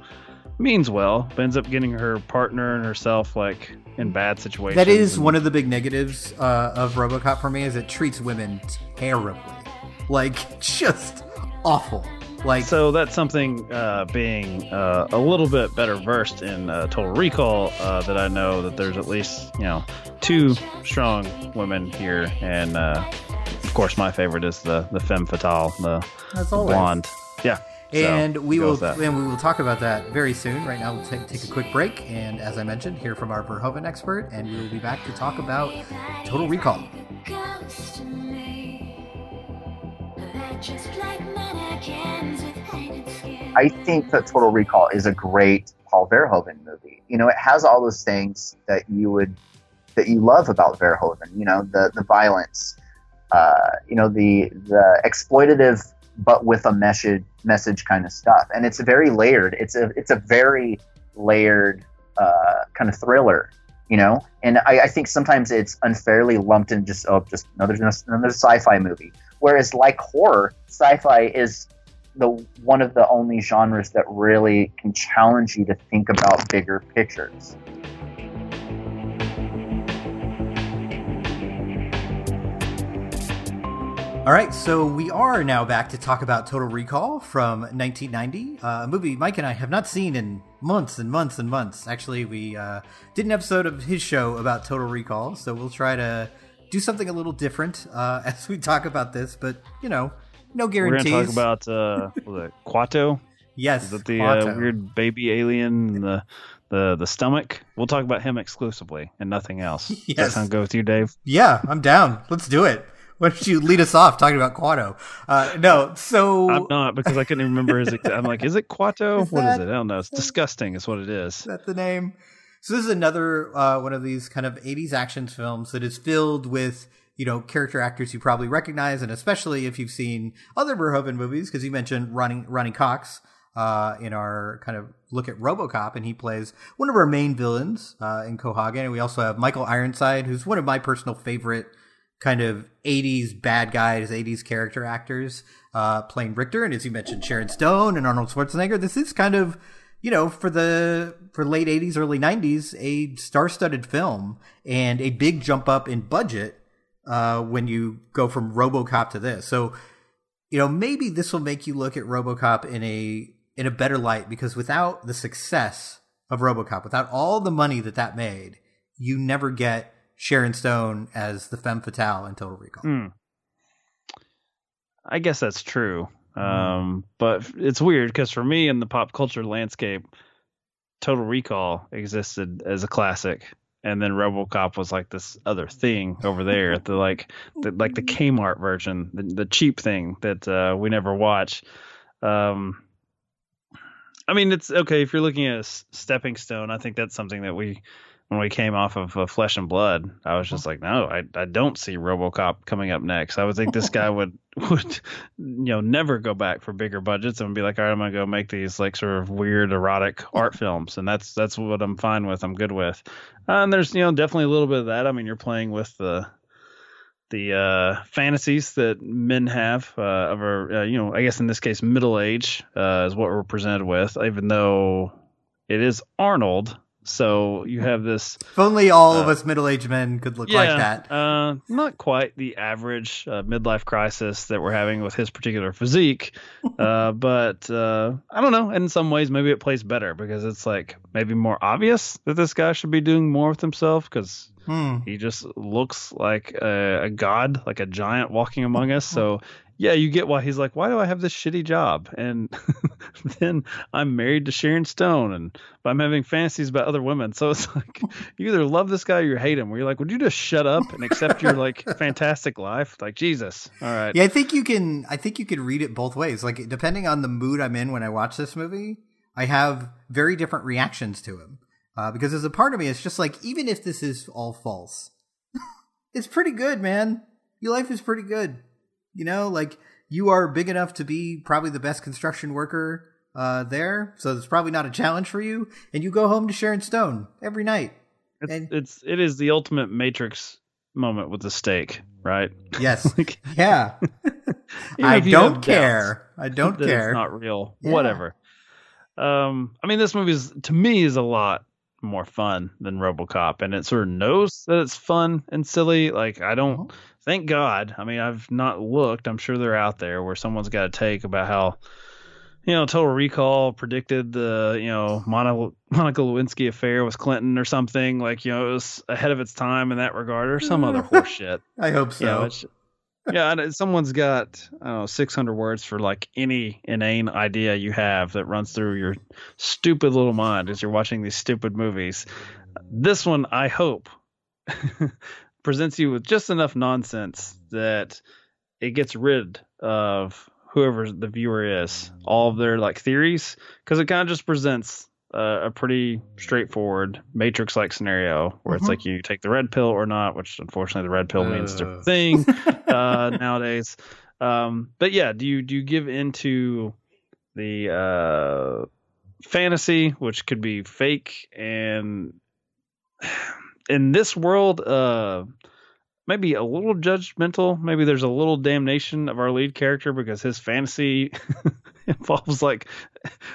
means well, but ends up getting her partner and herself like in bad situations. That is one of the big negatives uh, of RoboCop for me is it treats women terribly, like just awful. Like So that's something uh, being uh, a little bit better versed in uh, Total Recall uh, that I know that there's at least you know two strong women here, and uh, of course my favorite is the the femme fatale, the as always. blonde. Yeah. So, And we will and we will talk about that very soon. Right now, we'll take, take a quick break, and as I mentioned, hear from our Verhoeven expert, and we will be back to talk about Total Recall. I think that Total Recall is a great Paul Verhoeven movie. You know, it has all those things that you would that you love about Verhoeven. You know, the the violence, uh, you know, the the exploitative but with a message message kind of stuff, and it's very layered. It's a it's a very layered uh, kind of thriller. You know, and I, I think sometimes it's unfairly lumped in just oh just another another sci-fi movie. Whereas like horror, sci-fi is the one of the only genres that really can challenge you to think about bigger pictures. All right, so we are now back to talk about Total Recall from 1990, uh, a movie Mike and I have not seen in months and months and months. Actually, we uh, did an episode of his show about Total Recall, so we'll try to do something a little different uh, as we talk about this. But you know, no guarantees. We're gonna talk about uh, what was it Kuato? yes, Is that the uh, weird baby alien in the the the stomach? We'll talk about him exclusively and nothing else. Does that Yes. sound good with you, Dave? Yeah, I'm down. Let's do it. Why don't you lead us off talking about Kuato? Uh, no, so I'm not because I couldn't even remember his. exa- I'm like, is it Kuato? Is What is that- it? I don't know. It's disgusting. Is what it is. Is that the name? So this is another uh, one of these kind of 80s action films that is filled with you know character actors you probably recognize, and especially if you've seen other Verhoeven movies, because you mentioned Ronny Ronny Cox uh, in our kind of look at RoboCop, and he plays one of our main villains uh, in Cohagen. And we also have Michael Ironside, who's one of my personal favorite kind of 80s bad guys, 80s character actors uh, playing Richter. And as you mentioned, Sharon Stone and Arnold Schwarzenegger. This is kind of, you know, for the for late 80s, early 90s, a star-studded film and a big jump up in budget uh, when you go from RoboCop to this. So, you know, maybe this will make you look at RoboCop in a in a better light because without the success of RoboCop, without all the money that that made, you never get Sharon Stone as the femme fatale in Total Recall. Hmm. I guess that's true. Hmm. Um, but it's weird because for me in the pop culture landscape, Total Recall existed as a classic, and then RoboCop was like this other thing over there, the like, the, like the Kmart version, the, the cheap thing that uh, we never watch. Um, I mean, it's okay if you're looking at a stepping stone. I think that's something that we, when we came off of uh, Flesh and Blood, I was just like, no, I, I don't see RoboCop coming up next. I would think this guy would would you know never go back for bigger budgets and be like, all right, I'm gonna go make these like sort of weird erotic art films, and that's that's what I'm fine with. I'm good with. Uh, and there's you know definitely a little bit of that. I mean, you're playing with the the uh, fantasies that men have uh, of a uh, you know I guess in this case middle age uh, is what we're presented with, even though it is Arnold. So you have this If only all of Uh, us middle-aged men could look like that. uh, not quite the average uh, midlife crisis that we're having with his particular physique, uh, but uh, I don't know. In some ways, maybe it plays better because it's like maybe more obvious that this guy should be doing more with himself because Hmm. he just looks like a, a god, like a giant walking among us. So yeah, you get why he's like, why do I have this shitty job? And then I'm married to Sharon Stone, and I'm having fantasies about other women. So it's like you either love this guy or you hate him. Where you're like, would you just shut up and accept your like fantastic life? Like Jesus, all right. Yeah, I think you can. I think you could read it both ways. Like depending on the mood I'm in when I watch this movie, I have very different reactions to him. Uh, because as a part of me, it's just like even if this is all false, it's pretty good, man. Your life is pretty good. You know, like you are big enough to be probably the best construction worker uh, there, so it's probably not a challenge for you. And you go home to Sharon Stone every night. It's, And- it's it is the ultimate Matrix moment with the steak, right? Yes. Like, Yeah. I don't care. I don't care. It's not real. Yeah. Whatever. Um, I mean, this movie is to me is a lot more fun than RoboCop, and it sort of knows that it's fun and silly. Like I don't. Thank God. I mean, I've not looked. I'm sure they're out there where someone's got a take about how. You know, Total Recall predicted the you know Monica, Monica Lewinsky affair with Clinton or something like you know it was ahead of its time in that regard or some other horseshit. I hope so. You know, yeah, and someone's got I don't know 600 words for like any inane idea you have that runs through your stupid little mind as you're watching these stupid movies. This one, I hope, presents you with just enough nonsense that it gets rid of whoever the viewer is, all of their like theories, because it kind of just presents uh, a pretty straightforward matrix-like scenario where Mhm. it's like you take the red pill or not, which unfortunately the red pill means a Uh. different thing uh, nowadays. Um, but yeah, do you do you give into the uh, fantasy, which could be fake, and in this world, uh, maybe a little judgmental. Maybe there's a little damnation of our lead character because his fantasy involves like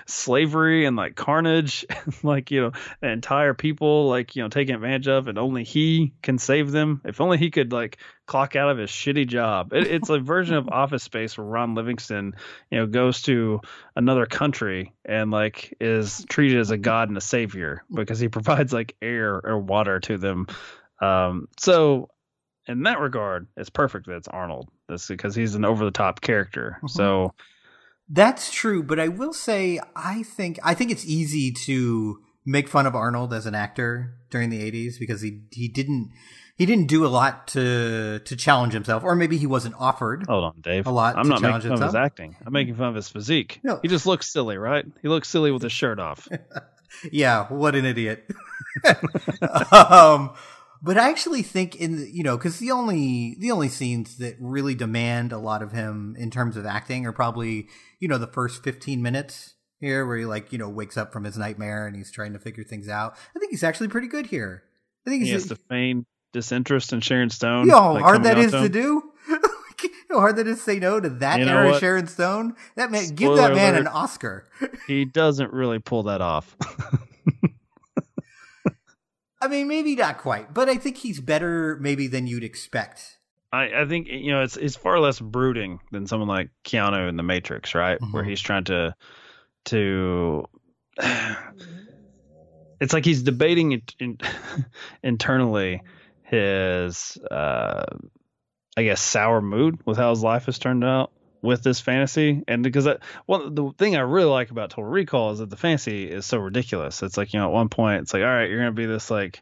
slavery and like carnage, and, like you know, an entire people like you know taken advantage of, and only he can save them. If only he could like clock out of his shitty job. It, it's a version of Office Space where Ron Livingston, you know, goes to another country and like is treated as a god and a savior because he provides like air or water to them. Um, so in that regard, it's perfect that it's Arnold. That's because he's an over the top character. So That's true, but I will say I think I think it's easy to make fun of Arnold as an actor during the 80s because he he didn't he didn't do a lot to to challenge himself or maybe he wasn't offered. hold on, Dave. A lot I'm to not making fun of his acting. I'm making fun of his physique. No. He just looks silly, right? He looks silly with his shirt off. Yeah, what an idiot. um, but I actually think in the, you know because the only the only scenes that really demand a lot of him in terms of acting are probably you know the first fifteen minutes here where he like you know wakes up from his nightmare and he's trying to figure things out. I think he's actually pretty good here. I think He he's has to feign disinterest in Sharon Stone. you know how like, hard that is to to do. you know how hard that is to say no to that You know era what? Sharon Stone. That man, give that man alert. an Oscar. He doesn't really pull that off. I mean, maybe not quite, but I think he's better maybe than you'd expect. I, I think you know it's it's far less brooding than someone like Keanu in The Matrix, right? Where Mhm. he's trying to to. It's like he's debating it in, internally his, uh, I guess, sour mood with how his life has turned out with this fantasy, and because I, well, the thing I really like about Total Recall is that the fantasy is so ridiculous. It's like you know, at one point, it's like, all right, you're gonna be this like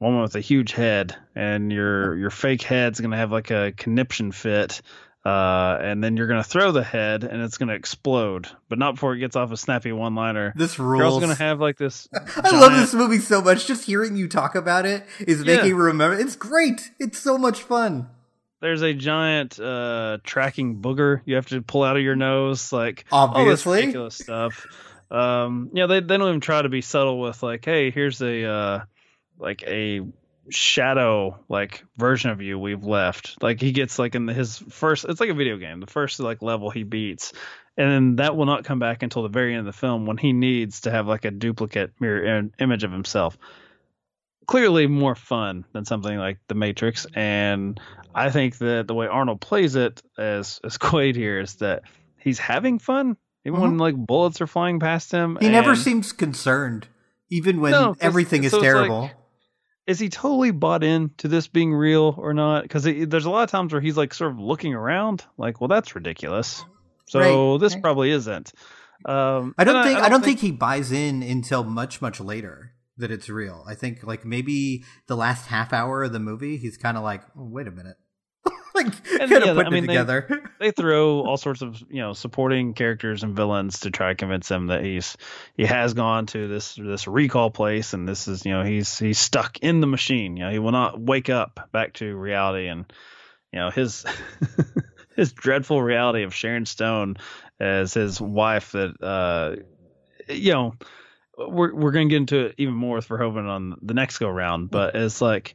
woman with a huge head, and your your fake head's gonna have like a conniption fit, uh, and then you're gonna throw the head, and it's gonna explode, but not before it gets off a snappy one liner. This You're also gonna have like this. I love this movie so much. Just hearing you talk about it is Yeah. making me remember. It's great. It's so much fun. There's a giant uh, tracking booger you have to pull out of your nose, like Obviously. all this ridiculous stuff. Um, you know, they they don't even try to be subtle with like, hey, here's a uh, like a shadow like version of you we've left. Like he gets like in the, his first, it's like a video game. The first like level he beats, and then that will not come back until the very end of the film when he needs to have like a duplicate mirror im- image of himself. Clearly more fun than something like The Matrix, and I think that the way Arnold plays it as as Quaid here is that he's having fun even when like bullets are flying past him. He never seems concerned, even when No, everything is so like- terrible. is he totally bought into this being real or not? Because there's a lot of times where he's like sort of looking around, like, well, that's ridiculous. So Right, this right. probably isn't. Um, I don't and think I don't think he buys in until much much later that it's real. I think like maybe the last half hour of the movie, he's kind of like, oh, wait a minute, like And, yeah, I mean, it they- together. they throw all sorts of you know supporting characters and villains to try to convince him that he's he has gone to this this recall place and this is you know he's he's stuck in the machine. You know he will not wake up back to reality and you know his his dreadful reality of Sharon Stone as his wife that uh you know we're we're gonna get into it even more with Verhoeven on the next go round, but it's like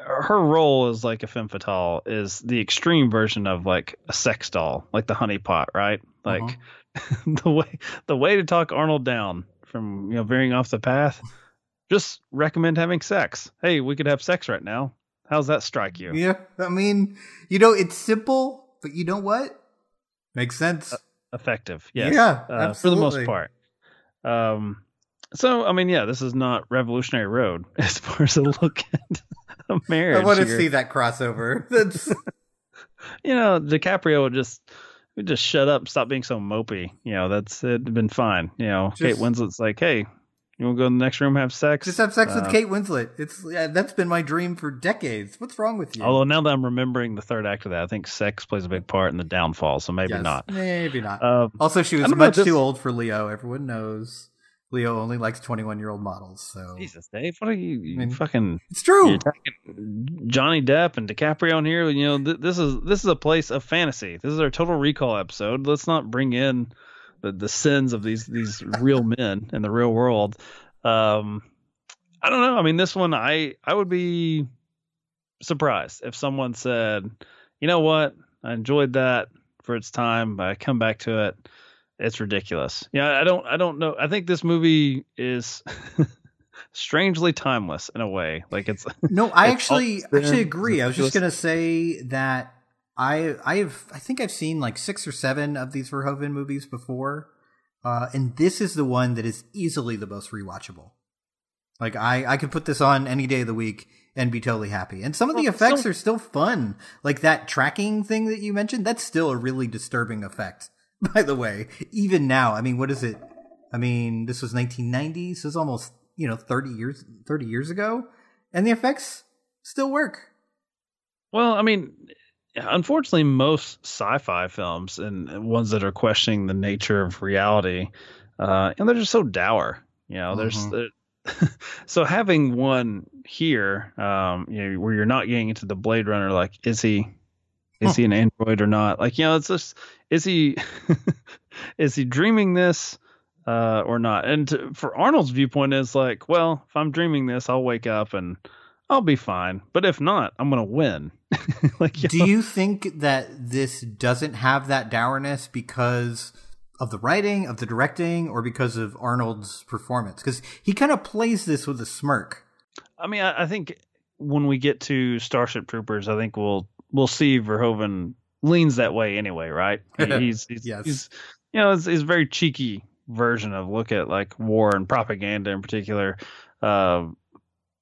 her role as like a femme fatale is the extreme version of like a sex doll, like the honeypot, right? Like the way the way to talk Arnold down from you know veering off the path. Just recommend having sex. Hey, we could have sex right now. How's that strike you? Yeah, I mean, you know, it's simple, but you know what? Makes sense. Effective, yes. Yeah, uh, for the most part. Um, so I mean, yeah, this is not Revolutionary Road as far as a look at a marriage. I want to here. see that crossover. That's you know, DiCaprio would just would just shut up, stop being so mopey. You know, that's it'd been fine. You know, Kate Winslet's like, hey, you want to go in the next room have sex? just have sex with Uh, Kate Winslet. It's yeah, that's been my dream for decades. What's wrong with you? Although now that I'm remembering the third act of that, I think sex plays a big part in the downfall. So maybe Yes, not. Maybe not. Um, also, she was much this- too old for Leo. Everyone knows Leo only likes twenty-one-year-old models. So Jesus, Dave, what are you, you mean, fucking? it's true. Johnny Depp and DiCaprio in here. You know, th- this is this is a place of fantasy. This is our Total Recall episode. Let's not bring in the, the sins of these these real men in the real world. Um, I don't know. I mean, this one, I I would be surprised if someone said, you know what, I enjoyed that for its time, but I come back to it. It's ridiculous. Yeah, I don't I don't know. I think this movie is strangely timeless in a way. Like it's No, I It's actually actually agree. I was just gonna say that I I have I think I've seen like six or seven of these Verhoeven movies before, uh, and this is the one that is easily the most rewatchable. Like I I could put this on any day of the week and be totally happy. And some of the Well, effects some- are still fun. Like that tracking thing that you mentioned, that's still a really disturbing effect. By the way, even now, I mean, what is it? I mean, this was 1990, so it's almost you know 30 years 30 years ago, and the effects still work. Well, I mean, unfortunately, most sci-fi films and ones that are questioning the nature of reality, uh, and they're just so dour. You know, there's Mhm. there- so having one here, um, you know, where you're not getting into the Blade Runner, like, is he, is he an android or not? Like, you know, it's just, is he, is he dreaming this? Uh, or not. And to, for Arnold's viewpoint is like, well, if I'm dreaming this, I'll wake up and I'll be fine. But if not, I'm gonna win. like, Do you think that this doesn't have that dourness because of the writing, of the directing, or because of Arnold's performance? Because he kind of plays this with a smirk. I mean, I, I think when we get to Starship Troopers, I think we'll we'll see Verhoeven leans that way anyway, right? He's he's, Yes. he's you know, it's, it's a very cheeky version of look at like war and propaganda in particular. Uh,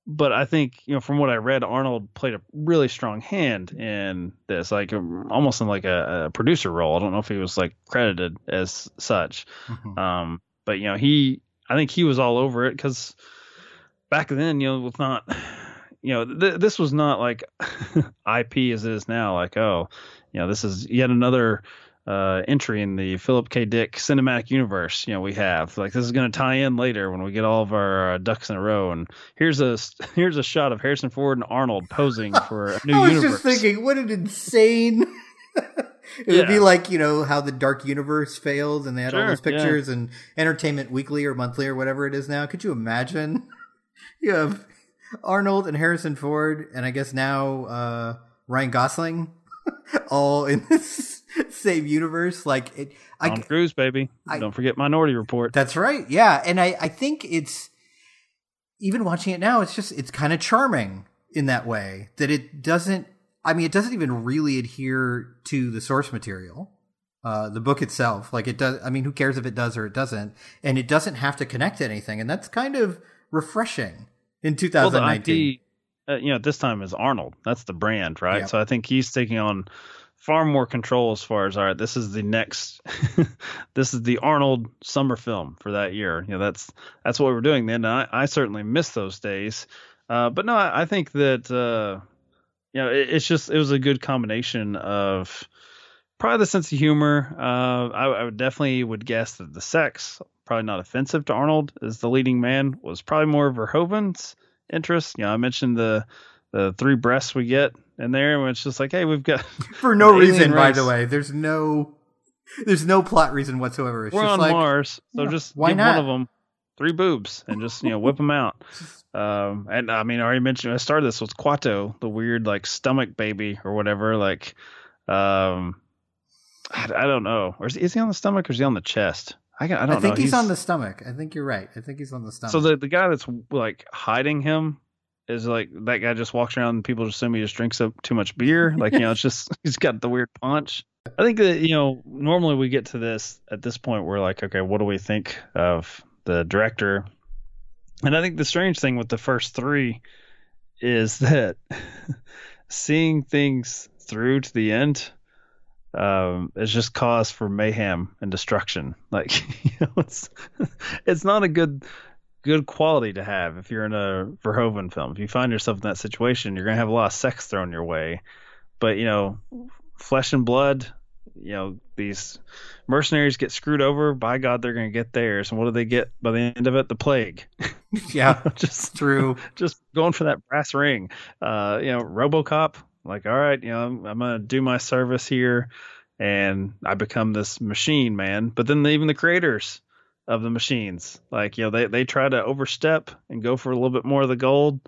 but I think you know from what I read, Arnold played a really strong hand in this, like um, almost in like a, a producer role. I don't know if he was like credited as such. Um, but you know, he, I think he was all over it because back then, you know, with not, you know, th- this was not like IP as it is now. Like, oh, you know, this is yet another uh, entry in the Philip K. Dick cinematic universe. You know, we have like this is going to tie in later when we get all of our uh, ducks in a row. And here's a here's a shot of Harrison Ford and Arnold posing for a new I was universe. just thinking, what an insane. it would be like, you know, how the Dark Universe failed and they had all Sure, those yeah. pictures and Entertainment Weekly or Monthly or whatever it is now. Could you imagine? You have Arnold and Harrison Ford and I guess now uh, Ryan Gosling all in this same universe. Like, it, I, Tom Cruise, baby. I- Don't forget Minority Report. That's right. Yeah, and I I think it's even watching it now. It's just it's kind of charming in that way that it doesn't. I mean, it doesn't even really adhere to the source material, uh, the book itself. Like it does. I mean, who cares if it does or it doesn't? And it doesn't have to connect to anything, and that's kind of refreshing in well, the 2019. IP, uh, you know, this time is Arnold. That's the brand, right? Yeah. So I think he's taking on far more control as far as all right. This is the next. this is the Arnold summer film for that year. You know, that's that's what we're doing then. And I, I certainly miss those days. Uh, but no, I, I think that uh, you know it, it's just it was a good combination of probably the sense of humor. Uh, I, I would definitely would guess that the sex, probably not offensive to Arnold as the leading man, was probably more Verhoeven's interest. You know, I mentioned the the three breasts we get in there, and it's just like, hey, we've got For no reason, by the way. There's no there's no plot reason whatsoever. It's we're on like Mars, so yeah, just why give not? one of them. three boobs and just you know whip them out. Um, and I mean, I already mentioned I started this with Kuato, the weird like stomach baby or whatever. Like, um, I, I don't know. Or is, is he on the stomach or is he on the chest? I, I don't I think know. he's, on the stomach. I think you're right. I think he's on the stomach. So the the guy that's like hiding him is like that guy just walks around and people just assume he just drinks up too much beer. Like you know, it's just he's got the weird punch. I think that you know normally we get to this at this point we're like okay what do we think of the director, and I think the strange thing with the first three is that seeing things through to the end um, is just cause for mayhem and destruction. Like you know, it's it's not a good good quality to have if you're in a Verhoeven film. If you find yourself in that situation, you're gonna have a lot of sex thrown your way. But you know, flesh and blood. You know, these mercenaries get screwed over. By God, they're gonna get theirs. And what do they get by the end of it? The plague. yeah, just through Just going for that brass ring. Uh, you know, RoboCop. Like, all right, you know, I'm, I'm gonna do my service here, and I become this machine man. But then even the creators of the machines, like, you know, they they try to overstep and go for a little bit more of the gold,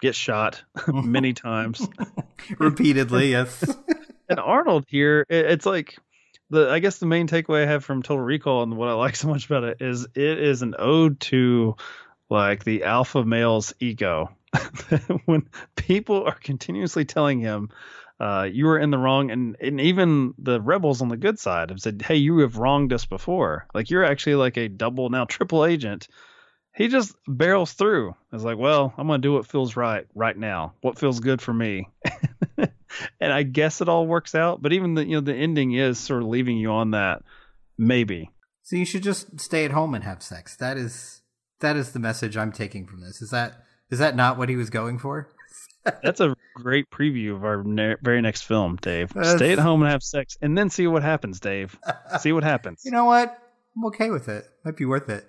get shot many times repeatedly. Yes. and Arnold here, it, it's like the I guess the main takeaway I have from Total Recall and what I like so much about it is it is an ode to like the alpha male's ego. when people are continuously telling him uh, you are in the wrong, and and even the rebels on the good side have said, "Hey, you have wronged us before. Like you're actually like a double now triple agent." He just barrels through. It's like, well, I'm gonna do what feels right right now. What feels good for me. and I guess it all works out. But even the you know the ending is sort of leaving you on that maybe. So you should just stay at home and have sex. That is that is the message I'm taking from this. Is that is that not what he was going for? That's a great preview of our ne- very next film, Dave. That's- Stay at home and have sex, and then see what happens, Dave. see what happens. You know what? I'm okay with it. Might be worth it.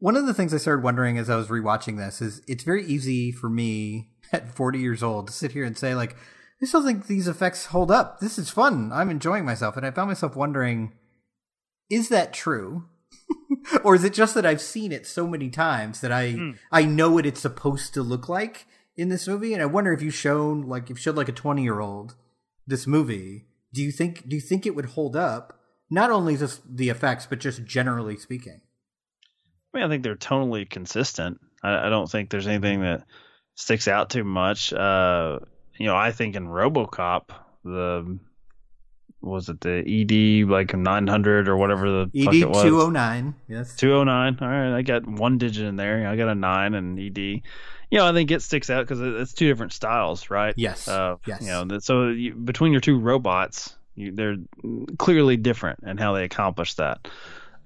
One of the things I started wondering as I was rewatching this is it's very easy for me at 40 years old to sit here and say like, I still think these effects hold up. This is fun. I'm enjoying myself. And I found myself wondering, is that true? or is it just that I've seen it so many times that I I know what it's supposed to look like in this movie? And I wonder if you shown like if showed like a 20 year old this movie, do you think do you think it would hold up? Not only just the effects, but just generally speaking. I mean, I think they're tonally consistent. I, I don't think there's anything that sticks out too much. Uh, you know, I think in RoboCop, the was it the ED like 900 or whatever the fuck ED it was. two oh nine. Yes. 209. All right, I got one digit in there. I got a nine and ED. You know, I think it sticks out because it's two different styles, right? Yes. Uh, Yes. You know, so you, between your two robots, you, they're clearly different in how they accomplish that.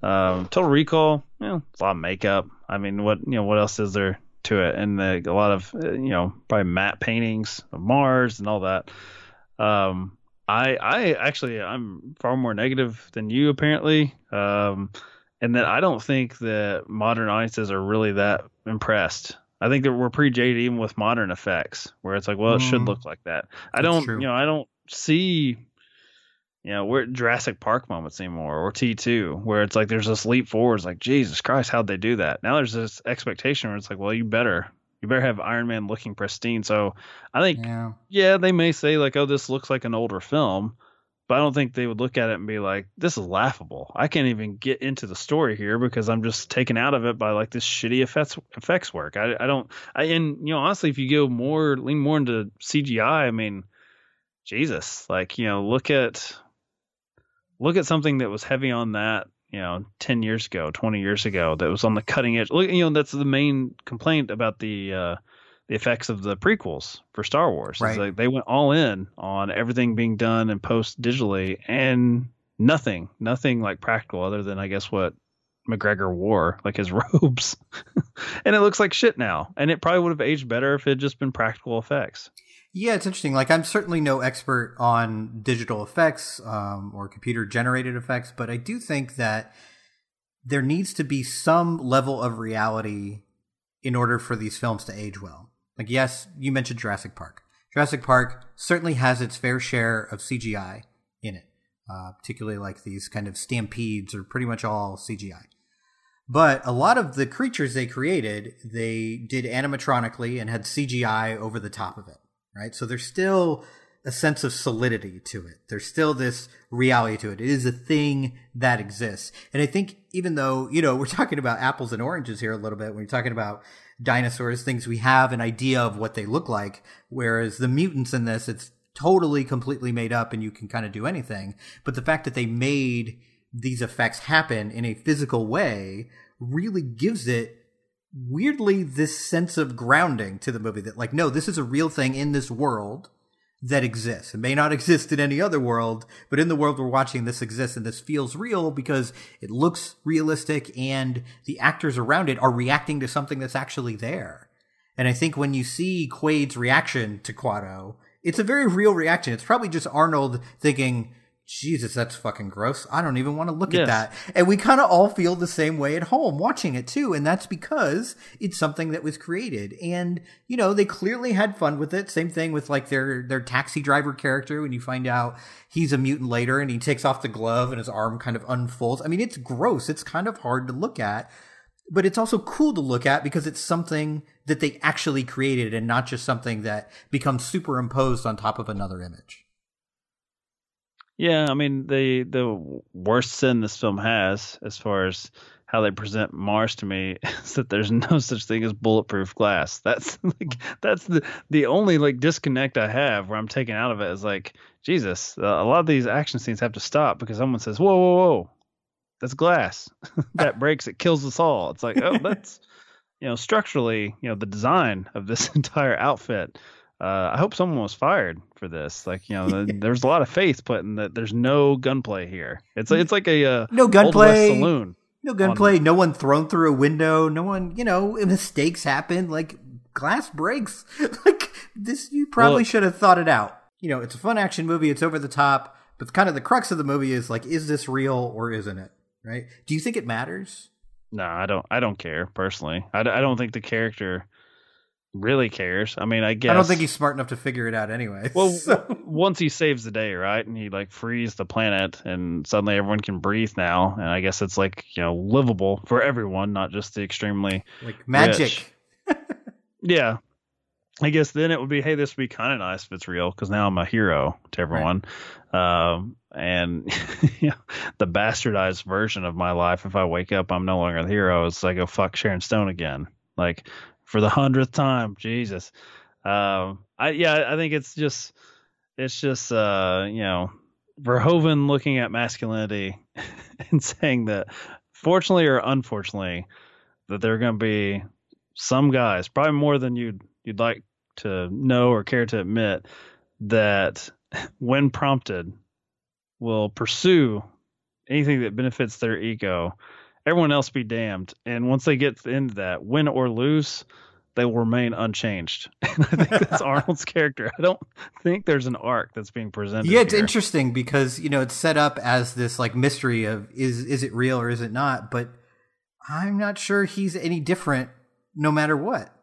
Um, Total Recall, you know, it's a lot of makeup. I mean, what you know, what else is there to it? And the, a lot of uh, you know, probably matte paintings of Mars and all that. Um, I I actually I'm far more negative than you apparently. Um, and that I don't think that modern audiences are really that impressed. I think that we're pretty jaded even with modern effects, where it's like, well, it should Mm. look like that. I don't, true. you know, I don't see, you know, we're at Jurassic Park moments anymore, or T two, where it's like there's this leap forward. It's like Jesus Christ, how'd they do that? Now there's this expectation where it's like, well, you better, you better have Iron Man looking pristine. So I think Yeah. yeah, they may say like, "Oh, this looks like an older film," but I don't think they would look at it and be like, "This is laughable. I can't even get into the story here because I'm just taken out of it by like this shitty effects effects work." I I don't. I and you know honestly, if you go more lean more into CGI, I mean, Jesus, like you know, look at look at something that was heavy on that. You know, ten years ago, twenty years ago, that was on the cutting edge. Look, you know, that's the main complaint about the uh, the effects of the prequels for Star Wars. Right. like they went all in on everything being done and post digitally, and nothing, nothing like practical other than I guess what McGregor wore, like his robes, and it looks like shit now. And it probably would have aged better if it had just been practical effects. Yeah, it's interesting. Like, I'm certainly no expert on digital effects um, or computer generated effects, but I do think that there needs to be some level of reality in order for these films to age well. Like, yes, you mentioned Jurassic Park. Jurassic Park certainly has its fair share of CGI in it, uh, particularly like these kind of stampedes are pretty much all CGI. But a lot of the creatures they created, they did animatronically and had CGI over the top of it, right? So there's still a sense of solidity to it. There's still this reality to it. It is a thing that exists. And I think even though, you know, we're talking about apples and oranges here a little bit when you're talking about dinosaurs, things we have an idea of what they look like, whereas the mutants in this, it's totally completely made up and you can kind of do anything. But the fact that they made these effects happen in a physical way really gives it weirdly this sense of grounding to the movie that like no this is a real thing in this world that exists. It may not exist in any other world, but in the world we're watching, this exists and this feels real because it looks realistic and the actors around it are reacting to something that's actually there. And I think when you see Quaid's reaction to Kuato, it's a very real reaction. It's probably just Arnold thinking, Jesus, that's fucking gross. I don't even want to look Yes. at that. And we kind of all feel the same way at home watching it too. And that's because it's something that was created. And, you know, they clearly had fun with it. Same thing with like their, their taxi driver character when you find out he's a mutant later and he takes off the glove and his arm kind of unfolds. I mean, it's gross. It's kind of hard to look at, but it's also cool to look at because it's something that they actually created and not just something that becomes superimposed on top of another image. Yeah, I mean the the worst sin this film has, as far as how they present Mars to me, is that there's no such thing as bulletproof glass. That's like that's the the only like disconnect I have where I'm taken out of it is like Jesus. Uh, a lot of these action scenes have to stop because someone says, "Whoa, whoa, whoa, that's glass. that breaks. It kills us all." It's like, oh, that's you know structurally, you know, the design of this entire outfit. Uh, I hope someone was fired for this. Like, you know, th- there's a lot of faith put in that there's no gunplay here. It's it's like a uh, No gunplay. saloon. No gunplay. No one thrown through a window. No one, you know, mistakes happen. Like glass breaks. like this, you probably Well- should have thought it out. You know, it's a fun action movie. It's over the top, but kind of the crux of the movie is like, is this real or isn't it? Right? Do you think it matters? No, I don't. I don't care personally. I, I don't think the character really cares. I mean, I guess I don't think he's smart enough to figure it out anyway. Well, So- once he saves the day, right, and he like frees the planet, and suddenly everyone can breathe now, and I guess it's like you know livable for everyone, not just the extremely. like magic. Yeah, I guess then it would be, hey, this would be kind of nice if it's real, because now I'm a hero to everyone, um, and you know, the bastardized version of my life. If I wake up, I'm no longer the hero. It's like, oh fuck, Sharon Stone again, like for the hundredth time, Jesus. Um, I yeah, I think it's just it's just uh, you know, Verhoeven looking at masculinity and saying that fortunately or unfortunately that there are going to be some guys, probably more than you'd you'd like to know or care to admit, that when prompted will pursue anything that benefits their ego. Everyone else be damned. And once they get into that, win or lose, they will remain unchanged. And I think that's Arnold's character. I don't think there's an arc that's being presented. Yeah, it's here. interesting because you know it's set up as this like mystery of is is it real or is it not? But I'm not sure he's any different no matter what.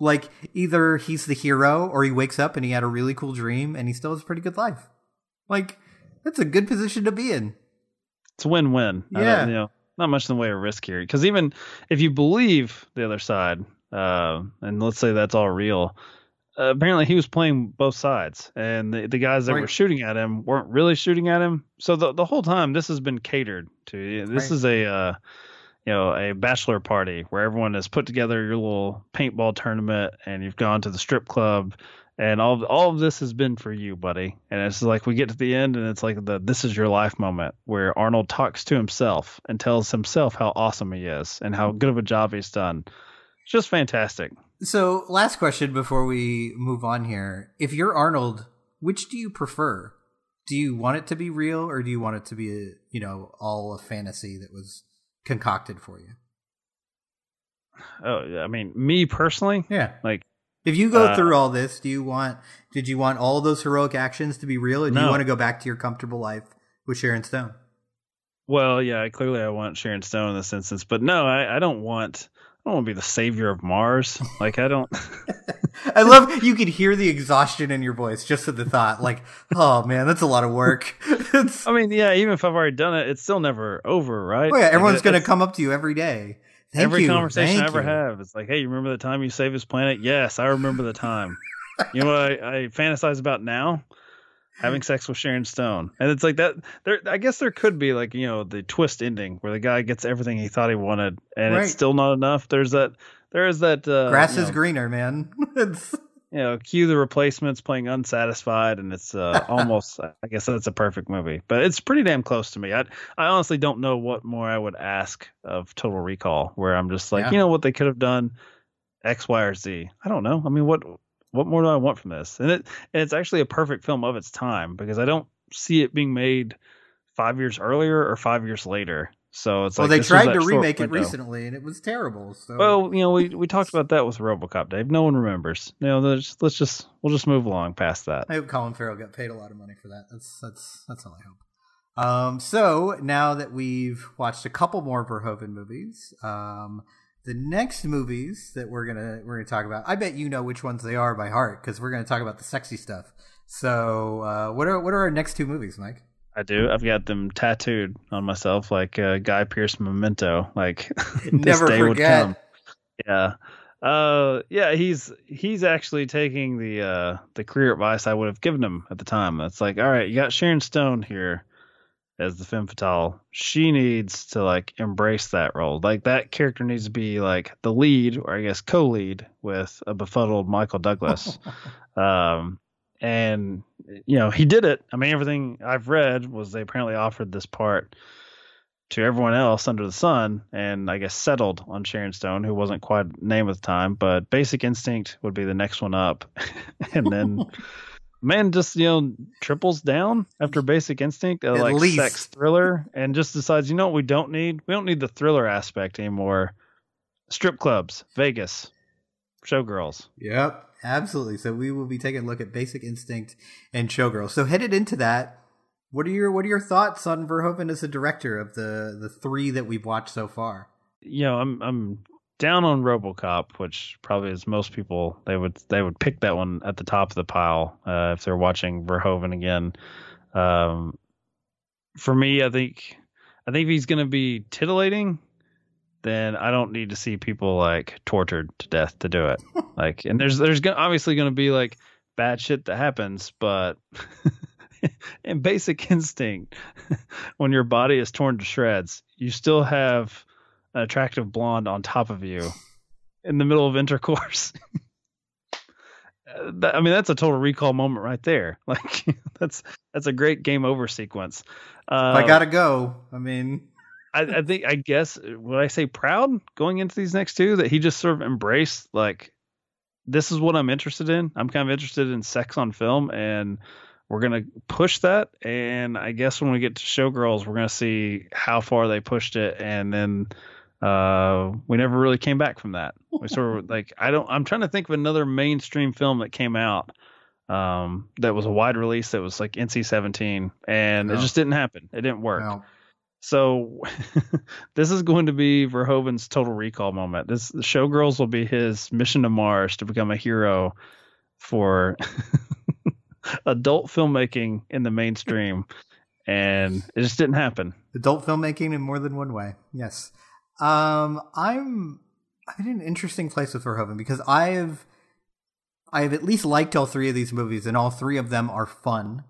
Like either he's the hero or he wakes up and he had a really cool dream and he still has a pretty good life. Like that's a good position to be in. It's a win-win. Yeah. you know, not much in the way of risk here. Because even if you believe the other side, uh, and let's say that's all real, uh, apparently he was playing both sides, and the, the guys that were shooting at him weren't really shooting at him. So the the whole time this has been catered to. This Right. is a uh, you know a bachelor party where everyone has put together your little paintball tournament, and you've gone to the strip club. And all all of this has been for you, buddy. And it's like we get to the end, and it's like the "this is your life" moment where Arnold talks to himself and tells himself how awesome he is and how good of a job he's done. It's just fantastic. So, last question before we move on here. If you're Arnold, which do you prefer? Do you want it to be real or do you want it to be, a, you know, all a fantasy that was concocted for you? Oh, yeah, I mean, me personally, Yeah. like If you go Uh, through all this, do you want did you want all those heroic actions to be real or do you want to go back to your comfortable life with Sharon Stone? Well, yeah, clearly I want Sharon Stone in this instance, but no, I, I don't want. I don't want to be the savior of Mars. Like I don't. I love you could hear the exhaustion in your voice just at the thought like, "Oh man, that's a lot of work." it's, I mean, yeah, even if I've already done it, it's still never over, right? oh yeah, everyone's going to come up to you every day Thank Every you, conversation I ever you. have, it's like, hey, you remember the time you saved this planet? Yes, I remember the time. you know what I, I fantasize about now? Having sex with Sharon Stone, and it's like that. There, I guess there could be like you know the twist ending where the guy gets everything he thought he wanted, and Right. it's still not enough. There's that. There is that. Uh, Grass you is know, greener, man. it's you know, cue the replacements playing unsatisfied, and it's uh, almost. I guess that's a perfect movie, but it's pretty damn close to me. I I honestly don't know what more I would ask of Total Recall, where I'm just like, Yeah. you know, what they could have done, X, Y, or Z. I don't know. I mean, what what more do I want from this? And it and it's actually a perfect film of its time because I don't see it being made five years earlier or five years later. So it's well, like they tried to remake it recently, and it was terrible. So Well, you know, we we talked about that with RoboCop, Dave. No one remembers. You know, let's just we'll just move along past that. I hope Colin Farrell got paid a lot of money for that. That's that's that's all I hope. Um, so now that we've watched a couple more Verhoeven movies, um, the next movies that we're gonna we're gonna talk about, I bet you know which ones they are by heart because we're gonna talk about the sexy stuff. So, uh, what are what are our next two movies, Mike? I do. I've got them tattooed on myself like uh, Guy Pearce memento. Like this Never day would come. Yeah. Uh yeah, he's he's actually taking the uh the career advice I would have given him at the time. That's like, all right, you got Sharon Stone here as the femme fatale. She needs to like embrace that role. Like that character needs to be like the lead or I guess co-lead with a befuddled Michael Douglas. um and you know he did it. I mean everything i've read was they apparently offered this part to everyone else under the sun and i guess settled on sharon stone who wasn't quite a name at the time. But basic instinct would be the next one up. And then man just you know triples down after basic instinct uh, like least. sex thriller and just decides you know what we don't need? We don't need the thriller aspect anymore. Strip clubs vegas showgirls Yep, absolutely. So we will be taking a look at Basic Instinct and Showgirls. So headed into that, what are your what are your thoughts on Verhoeven as a director of the the three that we've watched so far? you know, I'm I'm down on RoboCop, which probably is most people they would they would pick that one at the top of the pile uh, if they're watching Verhoeven again. Um, for me, I think I think he's going to be titillating, then I don't need to see people like tortured to death to do it. like, and there's there's gonna, obviously going to be like bad shit that happens, but in Basic Instinct, when your body is torn to shreds, you still have an attractive blonde on top of you in the middle of intercourse. I mean, that's a total recall moment right there. Like, that's that's a great game over sequence. Uh, I gotta go, I mean, I, I think I guess would I say proud going into these next two that he just sort of embraced like this is what I'm interested in. I'm kind of interested in sex on film and we're gonna push that and I guess when we get to showgirls we're gonna see how far they pushed it and then uh we never really came back from that. We sort of like I don't I'm trying to think of another mainstream film that came out um that was a wide release that was like NC-17 and it just didn't happen. It didn't work. no. So this is going to be Verhoeven's total recall moment. This the Showgirls will be his mission to Mars to become a hero for adult filmmaking in the mainstream, and it just didn't happen. adult filmmaking in more than one way. Yes. Um, I'm I'm in an interesting place with Verhoeven because I've I've at least liked all three of these movies, and all three of them are fun.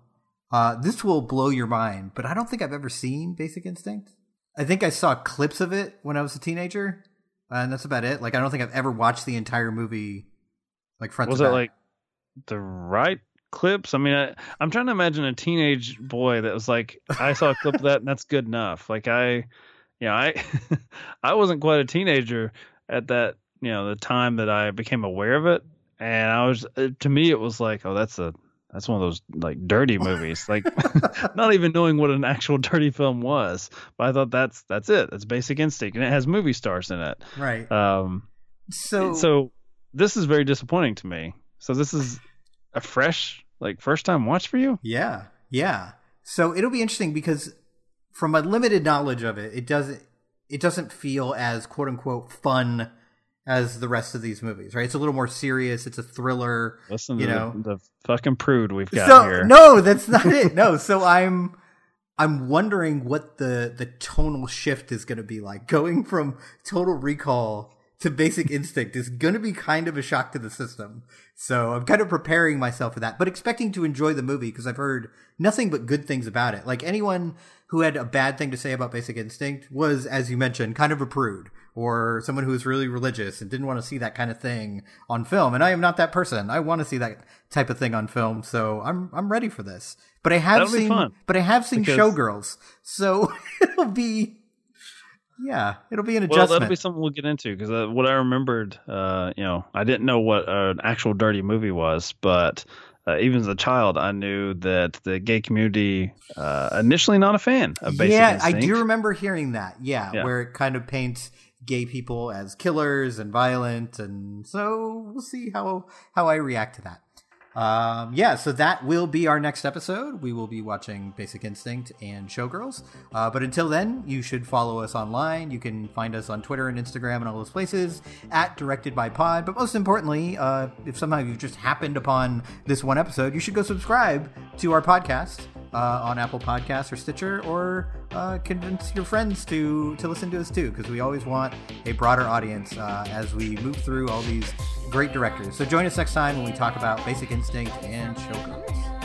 Uh, this will blow your mind, but I don't think I've ever seen Basic Instinct. I think I saw clips of it when I was a teenager, and that's about it. Like I don't think I've ever watched the entire movie, like front Was to it back. like the right clips? I mean, I, I'm trying to imagine a teenage boy that was like, I saw a clip of that, and that's good enough. Like I, you know, I, I wasn't quite a teenager at that, you know, the time that I became aware of it, and I was, uh, to me, it was like, oh, that's a, that's one of those like dirty movies, like not even knowing what an actual dirty film was. But I thought that's that's it. That's Basic Instinct, and it has movie stars in it. right. Um, so so this is very disappointing to me. So this is a fresh, like first time watch for you. Yeah, yeah. So it'll be interesting because from my limited knowledge of it, it doesn't it doesn't feel as quote unquote fun as the rest of these movies, right? It's a little more serious. It's a thriller. Listen You to know. the, the fucking prude we've got so here. no, that's not it. No, so I'm I'm wondering what the the tonal shift is going to be like. Going from Total Recall to Basic Instinct is going to be kind of a shock to the system. So I'm kind of preparing myself for that, but expecting to enjoy the movie because I've heard nothing but good things about it. Like anyone who had a bad thing to say about Basic Instinct was, as you mentioned, kind of a prude or someone who's really religious and didn't want to see that kind of thing on film. And I am not that person. I want to see that type of thing on film, so I'm I'm ready for this. But I have That'll seen but I have seen because- Showgirls, so it'll be yeah, it'll be an adjustment. Well, that'll be something we'll get into because uh, what I remembered, uh, you know, I didn't know what an actual dirty movie was, but uh, even as a child, I knew that the gay community uh, initially not a fan of Basic yeah. I do remember hearing that. Yeah, Yeah. where it kind of paints gay people as killers and violent, and so we'll see how how I react to that. Um, yeah, so that will be our next episode. We will be watching Basic Instinct and Showgirls. Uh, but until then, you should follow us online. You can find us on Twitter and Instagram and all those places at Directed by Pod. But most importantly, uh, if somehow you've just happened upon this one episode, you should go subscribe to our podcast uh, on Apple Podcasts or Stitcher, or uh, convince your friends to to listen to us too, because we always want a broader audience uh, as we move through all these great directors. So join us next time when we talk about Basic Instinct and Showgirls.